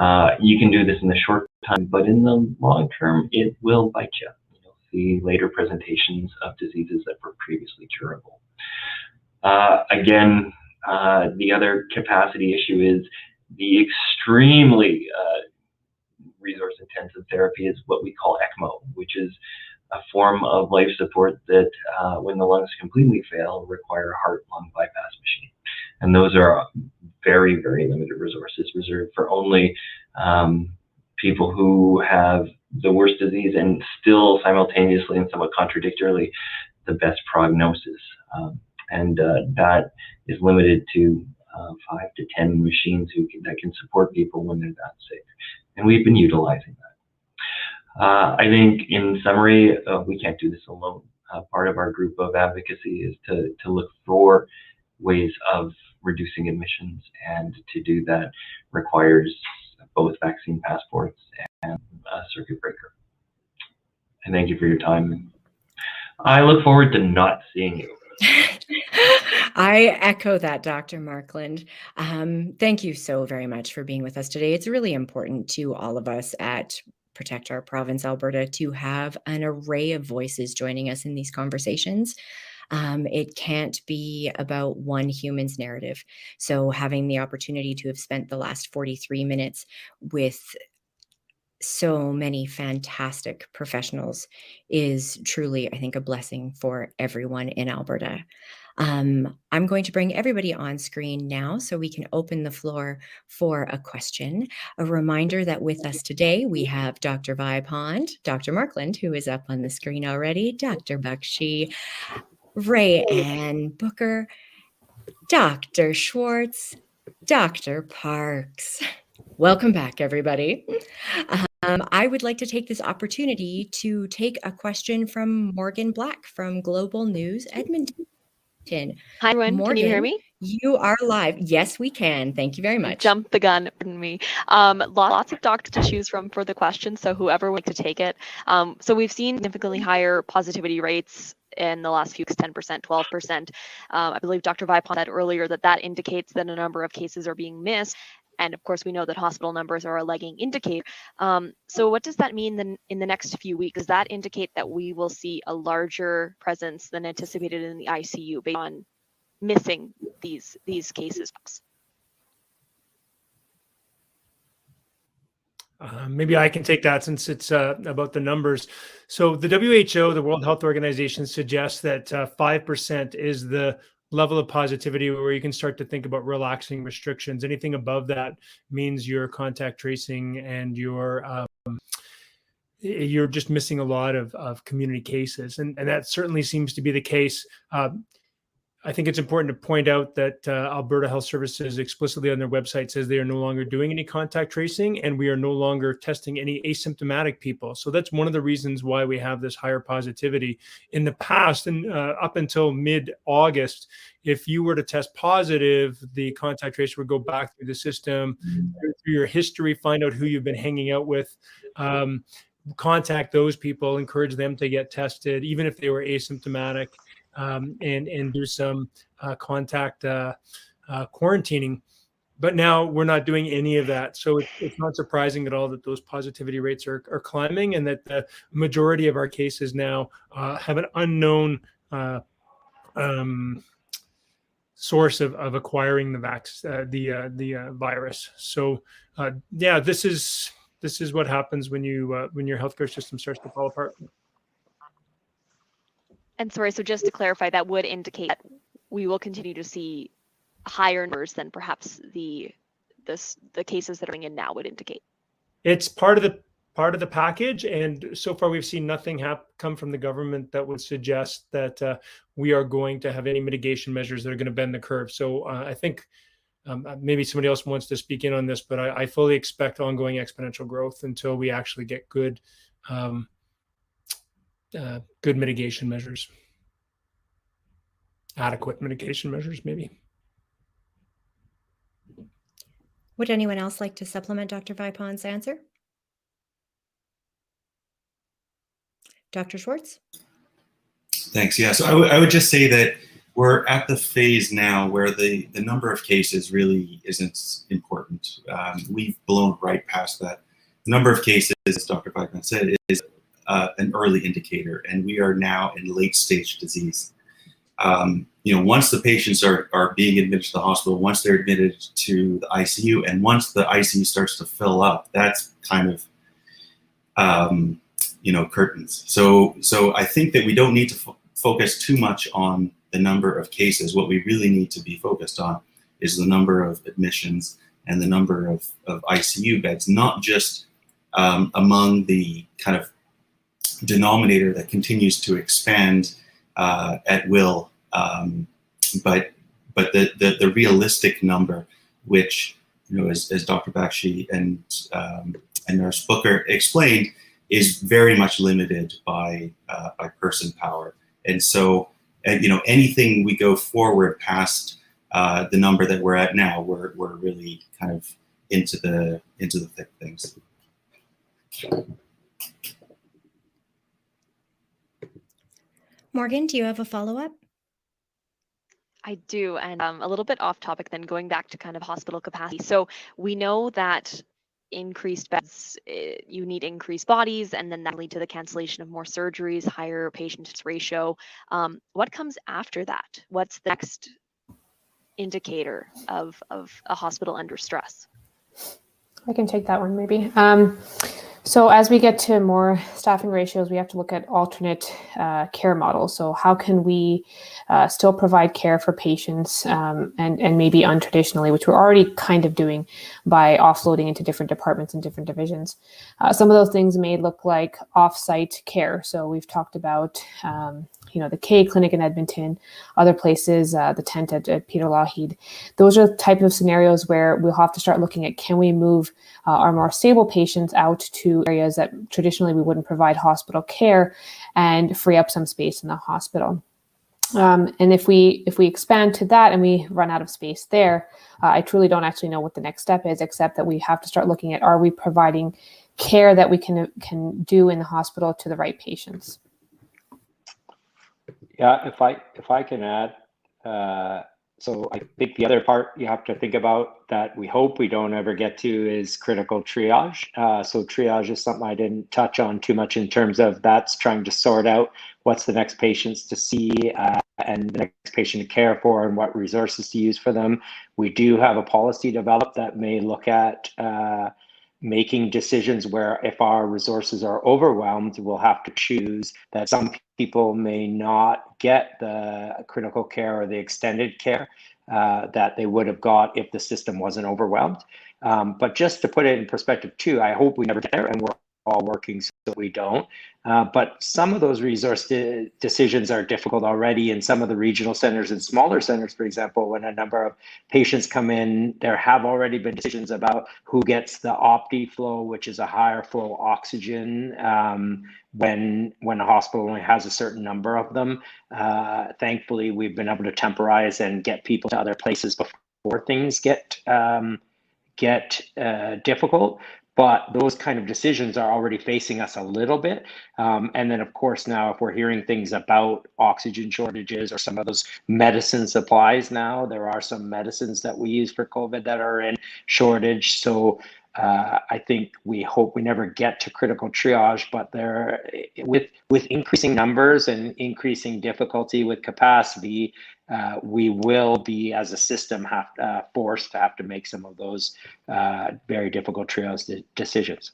Uh, you can do this in the short time, but in the long term, it will bite you. You'll see later presentations of diseases that were previously curable. Uh, again, uh, the other capacity issue is the extremely uh, resource intensive therapy is what we call ECMO, which is a form of life support that, uh, when the lungs completely fail, require a heart lung bypass machine. And those are very, very limited resources reserved for only um, people who have the worst disease and still simultaneously and somewhat contradictorily the best prognosis. Um, and uh, that is limited to uh, five to ten machines who can, that can support people when they're that sick, and we've been utilizing that. Uh, I think, in summary, uh, we can't do this alone. Uh, part of our group of advocacy is to to look for ways of reducing admissions, and to do that requires both vaccine passports and a circuit breaker. And thank you for your time. I look forward to not seeing you. I echo that, Dr. Markland. Um, thank you so very much for being with us today. It's really important to all of us at Protect Our Province, Alberta, to have an array of voices joining us in these conversations. Um, it can't be about one human's narrative. So, having the opportunity to have spent the last 43 minutes with so many fantastic professionals is truly, I think, a blessing for everyone in Alberta. Um, I'm going to bring everybody on screen now so we can open the floor for a question. A reminder that with us today, we have Dr. Vipond, Dr. Markland, who is up on the screen already, Dr. Bakshi, Rayanne Booker, Dr. Schwartz, Dr. Parks. Welcome back, everybody. Um, I would like to take this opportunity to take a question from Morgan Black from Global News Edmonton. Hi, everyone. Morgan, Can you hear me? You are live. Yes, we can. Thank you very much. Jump the gun, pardon me. Um, lots of docs to choose from for the question, so whoever would like to take it. Um, so we've seen significantly higher positivity rates in the last few 10%, 12%. Um, I believe Dr. Vipond said earlier that that indicates that a number of cases are being missed. And of course, we know that hospital numbers are a lagging indicator. Um, so what does that mean then in the next few weeks? Does that indicate that we will see a larger presence than anticipated in the ICU based on missing these these cases? Uh, maybe I can take that since it's uh, about the numbers. So the WHO, the World Health Organization, suggests that uh, five percent is the level of positivity where you can start to think about relaxing restrictions. Anything above that means your contact tracing and your um, you're just missing a lot of, of community cases, and and that certainly seems to be the case. Um, I think it's important to point out that uh, Alberta Health Services explicitly on their website says they are no longer doing any contact tracing and we are no longer testing any asymptomatic people. So that's one of the reasons why we have this higher positivity. In the past, and uh, up until mid August, if you were to test positive, the contact tracer would go back through the system, through your history, find out who you've been hanging out with. Um, contact those people, encourage them to get tested, even if they were asymptomatic um, and and do some uh, contact uh, uh, quarantining. But now we're not doing any of that, so it, it's not surprising at all that those positivity rates are, are climbing, and that the majority of our cases now uh, have an unknown uh, um, source of, of acquiring the vax uh, the the virus. So yeah, this is this is what happens when you when your healthcare system starts to fall apart. And sorry, so just to clarify, that would indicate that we will continue to see higher numbers than perhaps the this the cases that are in now would indicate. It's part of the part of the package, and so far we've seen nothing have come from the government that would suggest that uh, we are going to have any mitigation measures that are going to bend the curve. So uh, I think. Um, uh, maybe somebody else wants to speak in on this, but I, I, fully expect ongoing exponential growth until we actually get good um, uh, good mitigation measures, adequate mitigation measures, maybe. Would anyone else like to supplement Dr. Vipond's answer? Dr. Schwartz? Thanks. Yeah, so I, would just say that we're at the phase now where the, the number of cases really isn't important. Um, we've blown right past that. The number of cases, as Dr. Vipon said, is uh, an early indicator, and we are now in late stage disease. Um, you know, once the patients are, are being admitted to the hospital, once they're admitted to the ICU, and once the ICU starts to fill up, that's kind of, um, you know, curtains. So, so I think that we don't need to focus too much on the number of cases. What we really need to be focused on is the number of admissions and the number of, of ICU beds, not just um, among the kind of denominator that continues to expand uh, at will, um, but but the, the, the realistic number, which you know, as, as Dr. Bakshi and um, and Nurse Booker explained, is very much limited by uh, by person power, and so and, you know anything we go forward past uh, the number that we're at now, we're, we're really kind of into the into the thick things. Morgan, do you have a follow up? I do, and um, a little bit off topic then, going back to kind of hospital capacity. So we know that increased beds, eh, you need increased bodies, and then that lead to the cancellation of more surgeries, higher patient ratio. Um, what comes after that? What's the next indicator of, of a hospital under stress? I can take that one maybe. Um, so as we get to more staffing ratios, we have to look at alternate uh, care models. So how can we uh, still provide care for patients um, and, and maybe untraditionally, which we're already kind of doing by offloading into different departments and different divisions. Uh, some of those things may look like off-site care. So we've talked about um, you know the Kaye Clinic in Edmonton, other places, uh, the tent at, at, Peter Lougheed. Those are the type of scenarios where we'll have to start looking at can we move uh, our more stable patients out to areas that traditionally we wouldn't provide hospital care and free up some space in the hospital. Um, and if we if we expand to that and we run out of space there, uh, I truly don't actually know what the next step is, except that we have to start looking at are we providing care that we can can do in the hospital to the right patients. Yeah, if I if I can add, uh, so I think the other part you have to think about that we hope we don't ever get to is critical triage. Uh, so triage is something I didn't touch on too much in terms of that's trying to sort out what's the next patients to see uh, and the next patient to care for and what resources to use for them. We do have a policy developed that may look at uh, making decisions where if our resources are overwhelmed, we'll have to choose that some people may not get the critical care or the extended care uh, that they would have got if the system wasn't overwhelmed. Um, but just to put it in perspective too, I hope we never get there and we're all working so we don't. Uh, but some of those resource de- decisions are difficult already in some of the regional centers and smaller centers, for example, when a number of patients come in, there have already been decisions about who gets the OptiFlow, which is a higher flow oxygen um, when when a hospital only has a certain number of them. Uh, thankfully, we've been able to temporize and get people to other places before things get um, get uh, difficult but those kind of decisions are already facing us a little bit. Um, and then, of course, now if we're hearing things about oxygen shortages or some of those medicine supplies now, there are some medicines that we use for COVID that are in shortage. So uh, I think we hope we never get to critical triage, but there, with with increasing numbers and increasing difficulty with capacity, uh, we will be as a system have uh, forced to have to make some of those uh, very difficult triage de- decisions.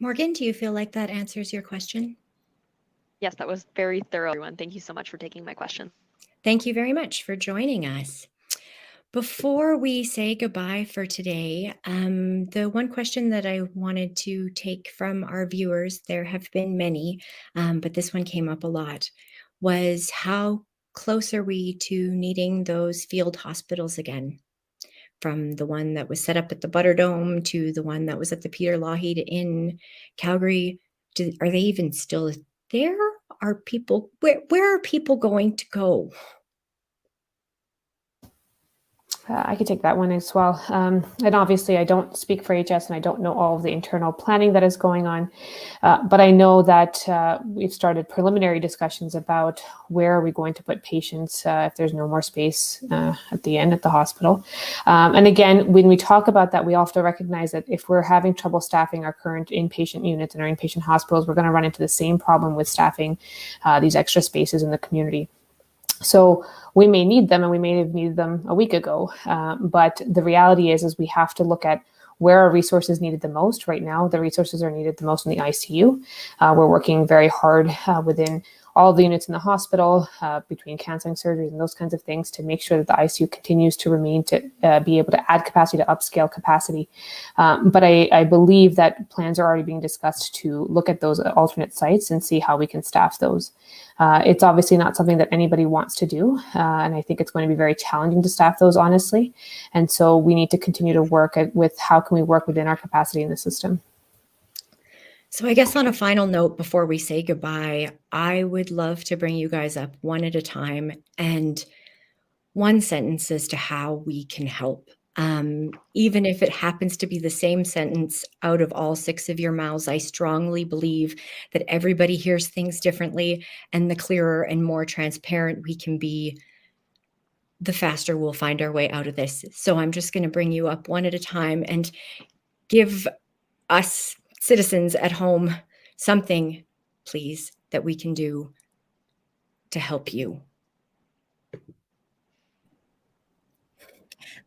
Morgan, do you feel like that answers your question? Yes, that was very thorough, everyone. Thank you so much for taking my question. Thank you very much for joining us. Before we say goodbye for today, um, the one question that I wanted to take from our viewers, there have been many, um, but this one came up a lot, was how close are we to needing those field hospitals again? From the one that was set up at the Butterdome to the one that was at the Peter Lougheed in Calgary, do, are they even still there? Are people where? Where are people going to go? Uh, I could take that one as well. Um, and obviously, I don't speak for HS and I don't know all of the internal planning that is going on. Uh, but I know that uh, we've started preliminary discussions about where are we going to put patients uh, if there's no more space uh, at the end at the hospital. Um, and again, when we talk about that, we also recognize that if we're having trouble staffing our current inpatient units and our inpatient hospitals, we're going to run into the same problem with staffing uh, these extra spaces in the community. So we may need them and we may have needed them a week ago. Uh, but the reality is, is we have to look at where are resources needed the most right now. The resources are needed the most in the ICU. Uh, we're working very hard uh, within all the units in the hospital uh, between canceling surgeries and those kinds of things to make sure that the ICU continues to remain to uh, be able to add capacity to upscale capacity. Um, but I, I, believe that plans are already being discussed to look at those alternate sites and see how we can staff those. Uh, it's obviously not something that anybody wants to do, uh, and I think it's going to be very challenging to staff those honestly. And so we need to continue to work at, with how can we work within our capacity in the system. So, I guess on a final note before we say goodbye, I would love to bring you guys up one at a time and one sentence as to how we can help. Um, even if it happens to be the same sentence out of all six of your mouths, I strongly believe that everybody hears things differently, and the clearer and more transparent we can be, the faster we'll find our way out of this. So I'm just going to bring you up one at a time and give us citizens at home something, please, that we can do to help you.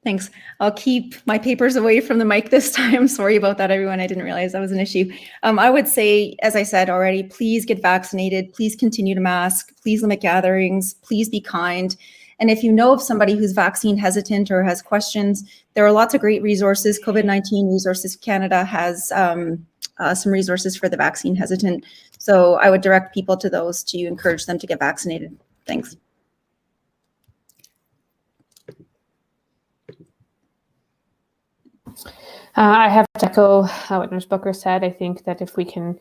Thanks. I'll keep my papers away from the mic this time. Sorry about that, everyone. I didn't realize that was an issue. Um, I would say, as I said already, please get vaccinated. Please continue to mask. Please limit gatherings. Please be kind. And if you know of somebody who's vaccine hesitant or has questions, there are lots of great resources. COVID 19 Resources Canada has um, uh, some resources for the vaccine hesitant. So I would direct people to those to encourage them to get vaccinated. Thanks. Uh, I have to echo uh, what Nurse Booker said. I think that if we can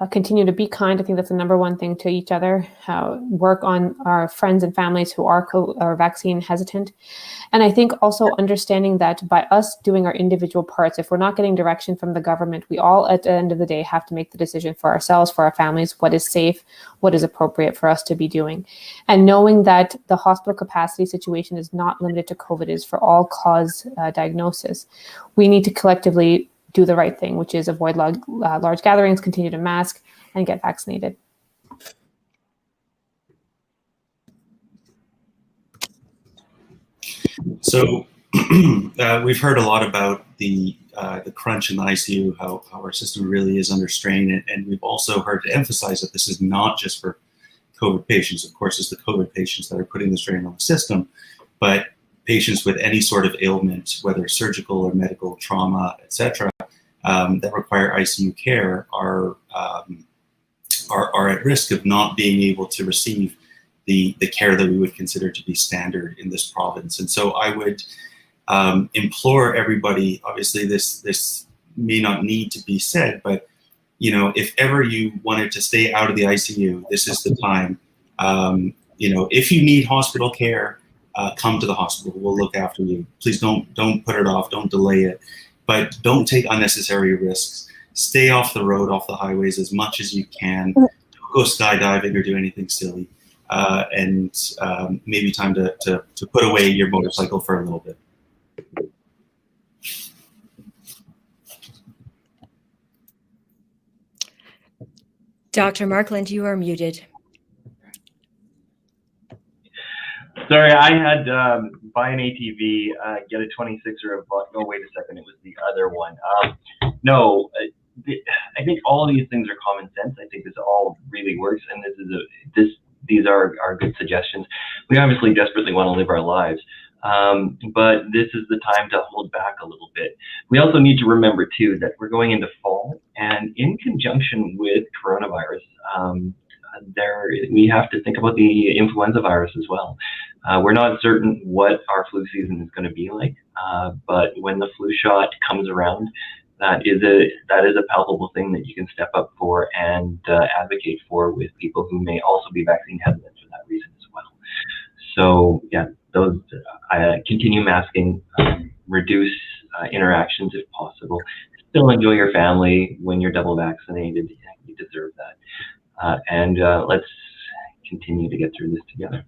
uh, continue to be kind, I think that's the number one thing to each other. Uh, work on our friends and families who are, co- are vaccine hesitant. And I think also understanding that by us doing our individual parts, if we're not getting direction from the government, we all at the end of the day have to make the decision for ourselves, for our families, what is safe, what is appropriate for us to be doing. And knowing that the hospital capacity situation is not limited to COVID, is for all cause uh, diagnosis. We need to collectively do the right thing, which is avoid large, uh, large gatherings, continue to mask, and get vaccinated. So uh, we've heard a lot about the uh, the crunch in the ICU, how, how our system really is under strain, and, and we've also heard to emphasize that this is not just for COVID patients. Of course, it's the COVID patients that are putting the strain on the system, but patients with any sort of ailment, whether surgical or medical trauma, etc., um, that require ICU care are, um, are are at risk of not being able to receive the the care that we would consider to be standard in this province. And so I would um, implore everybody. Obviously, this this may not need to be said, but you know, if ever you wanted to stay out of the ICU, this is the time. Um, you know, if you need hospital care, uh, come to the hospital. We'll look after you. Please don't don't put it off. Don't delay it, but don't take unnecessary risks. Stay off the road, off the highways as much as you can. Don't go skydiving or do anything silly. Uh, and um, maybe time to, to, to put away your motorcycle for a little bit. Dr. Markland, you are muted. Sorry, I had um, buy an ATV, uh, get a 26 or a buck. No, wait a second, it was the other one. Um, no, uh, the, I think all of these things are common sense. I think this all really works, and this is a this these are are good suggestions. We obviously desperately want to live our lives, um, but this is the time to hold back a little bit. We also need to remember too that we're going into fall, and in conjunction with coronavirus, um, there we have to think about the influenza virus as well. Uh, we're not certain what our flu season is going to be like, uh, but when the flu shot comes around, that is a that is a palpable thing that you can step up for and uh, advocate for with people who may also be vaccine hesitant for that reason as well. So yeah, those uh, continue masking, um, reduce uh, interactions if possible. Still enjoy your family when you're double vaccinated. You deserve that, uh, and uh, let's continue to get through this together.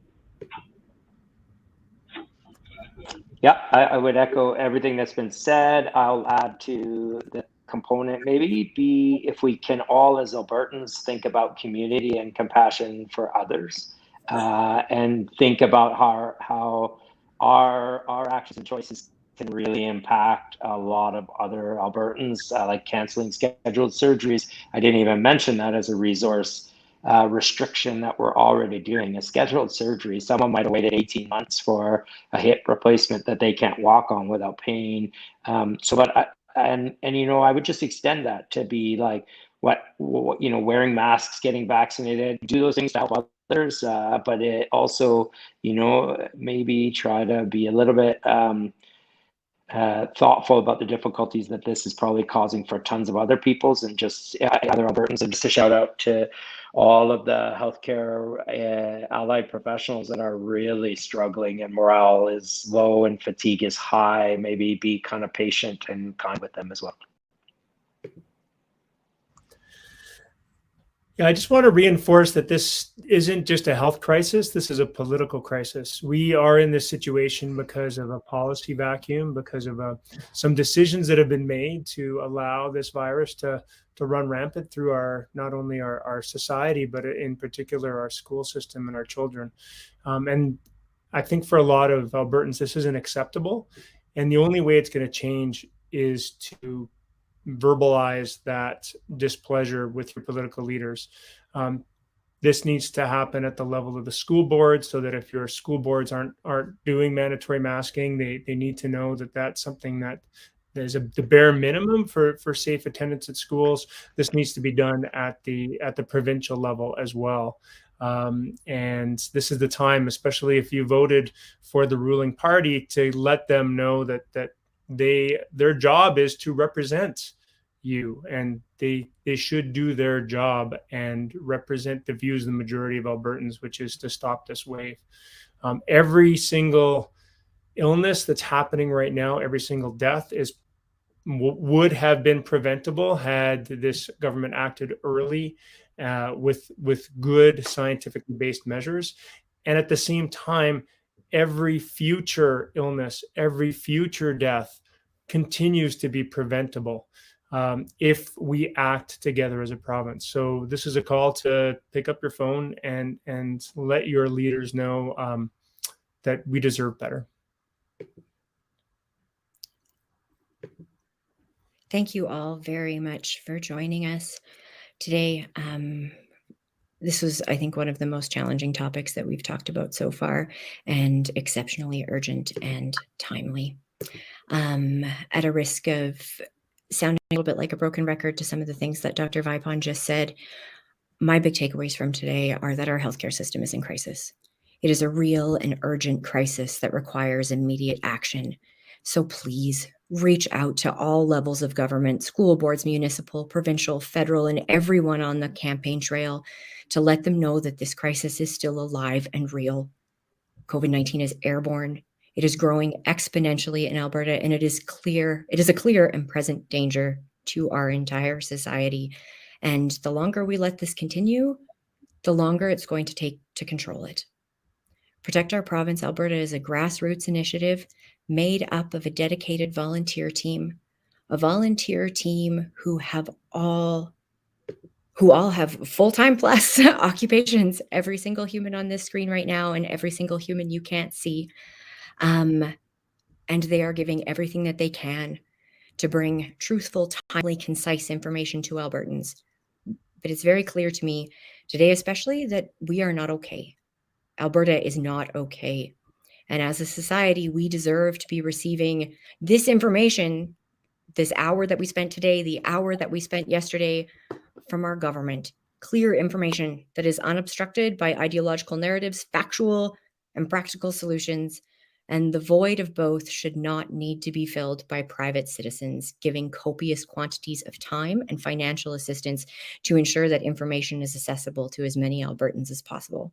Yeah, I, I, would echo everything that's been said. I'll add to the component maybe be if we can all as Albertans think about community and compassion for others uh, and think about how, how our, our actions and choices can really impact a lot of other Albertans, uh, like canceling scheduled surgeries. I didn't even mention that as a resource uh, restriction that we're already doing. A scheduled surgery, someone might have waited 18 months for a hip replacement that they can't walk on without pain. Um, so, but I, and and you know, I would just extend that to be like what, what you know, wearing masks, getting vaccinated, do those things to help others, uh, but it also, you know, maybe try to be a little bit. Um, uh, thoughtful about the difficulties that this is probably causing for tons of other peoples and just uh, other Albertans. And just a shout out to all of the healthcare uh, allied professionals that are really struggling and morale is low and fatigue is high. Maybe be kind of patient and kind with them as well. Yeah, I just want to reinforce that this isn't just a health crisis. This is a political crisis. We are in this situation because of a policy vacuum, because of uh, some decisions that have been made to allow this virus to to run rampant through our not only our, our society, but in particular our school system and our children. Um, and I think for a lot of Albertans, this isn't acceptable. And the only way it's going to change is to verbalize that displeasure with your political leaders. Um, this needs to happen at the level of the school board so that if your school boards aren't aren't doing mandatory masking they they need to know that that's something that there's a the bare minimum for for safe attendance at schools this needs to be done at the at the provincial level as well um, and this is the time especially if you voted for the ruling party to let them know that that they their job is to represent you and they they should do their job and represent the views of the majority of albertans which is to stop this wave. Um, every single illness that's happening right now every single death is w- would have been preventable had this government acted early uh, with with good scientifically based measures. And at the same time every future illness every future death continues to be preventable um, if we act together as a province. So this is a call to pick up your phone and and let your leaders know um, that we deserve better. Thank you all very much for joining us today. Um, this was, I think, one of the most challenging topics that we've talked about so far, and exceptionally urgent and timely. Um, at a risk of sounding a little bit like a broken record to some of the things that Dr. Vipond just said, my big takeaways from today are that our healthcare system is in crisis. It is a real and urgent crisis that requires immediate action. So please reach out to all levels of government, school boards, municipal, provincial, federal, and everyone on the campaign trail to let them know that this crisis is still alive and real. COVID 19 is airborne. It is growing exponentially in Alberta, and it is clear, it is a clear and present danger to our entire society. And the longer we let this continue, the longer it's going to take to control it. Protect Our Province Alberta is a grassroots initiative made up of a dedicated volunteer team, a volunteer team who have all who all have full-time plus occupations every single human on this screen right now and every single human you can't see um, and they are giving everything that they can to bring truthful, timely, concise information to Albertans. But it's very clear to me today, especially, that we are not okay. Alberta is not okay. And as a society, we deserve to be receiving this information, this hour that we spent today, the hour that we spent yesterday from our government. Clear information that is unobstructed by ideological narratives, factual and practical solutions and the void of both should not need to be filled by private citizens giving copious quantities of time and financial assistance to ensure that information is accessible to as many Albertans as possible.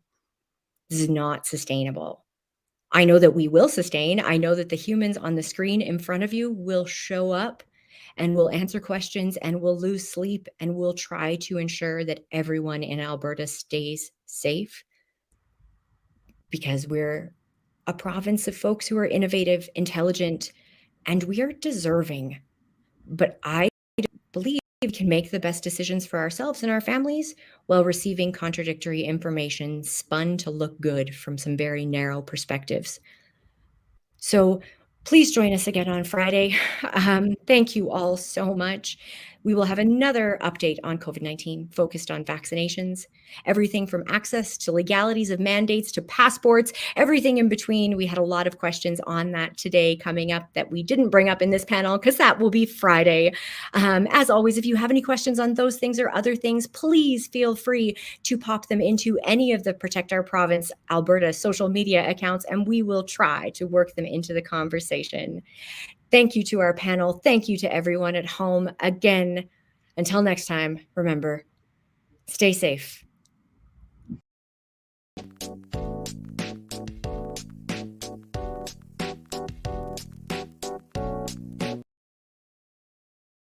This is not sustainable. I know that we will sustain. I know that the humans on the screen in front of you will show up and will answer questions and will lose sleep and will try to ensure that everyone in Alberta stays safe because we're a province of folks who are innovative, intelligent, and we are deserving. But I believe we can make the best decisions for ourselves and our families while receiving contradictory information spun to look good from some very narrow perspectives. So please join us again on Friday. Um, thank you all so much. We will have another update on COVID 19 focused on vaccinations, everything from access to legalities of mandates to passports, everything in between. We had a lot of questions on that today coming up that we didn't bring up in this panel because that will be Friday. Um, as always, if you have any questions on those things or other things, please feel free to pop them into any of the Protect Our Province Alberta social media accounts, and we will try to work them into the conversation. Thank you to our panel. Thank you to everyone at home. Again, until next time, remember, stay safe.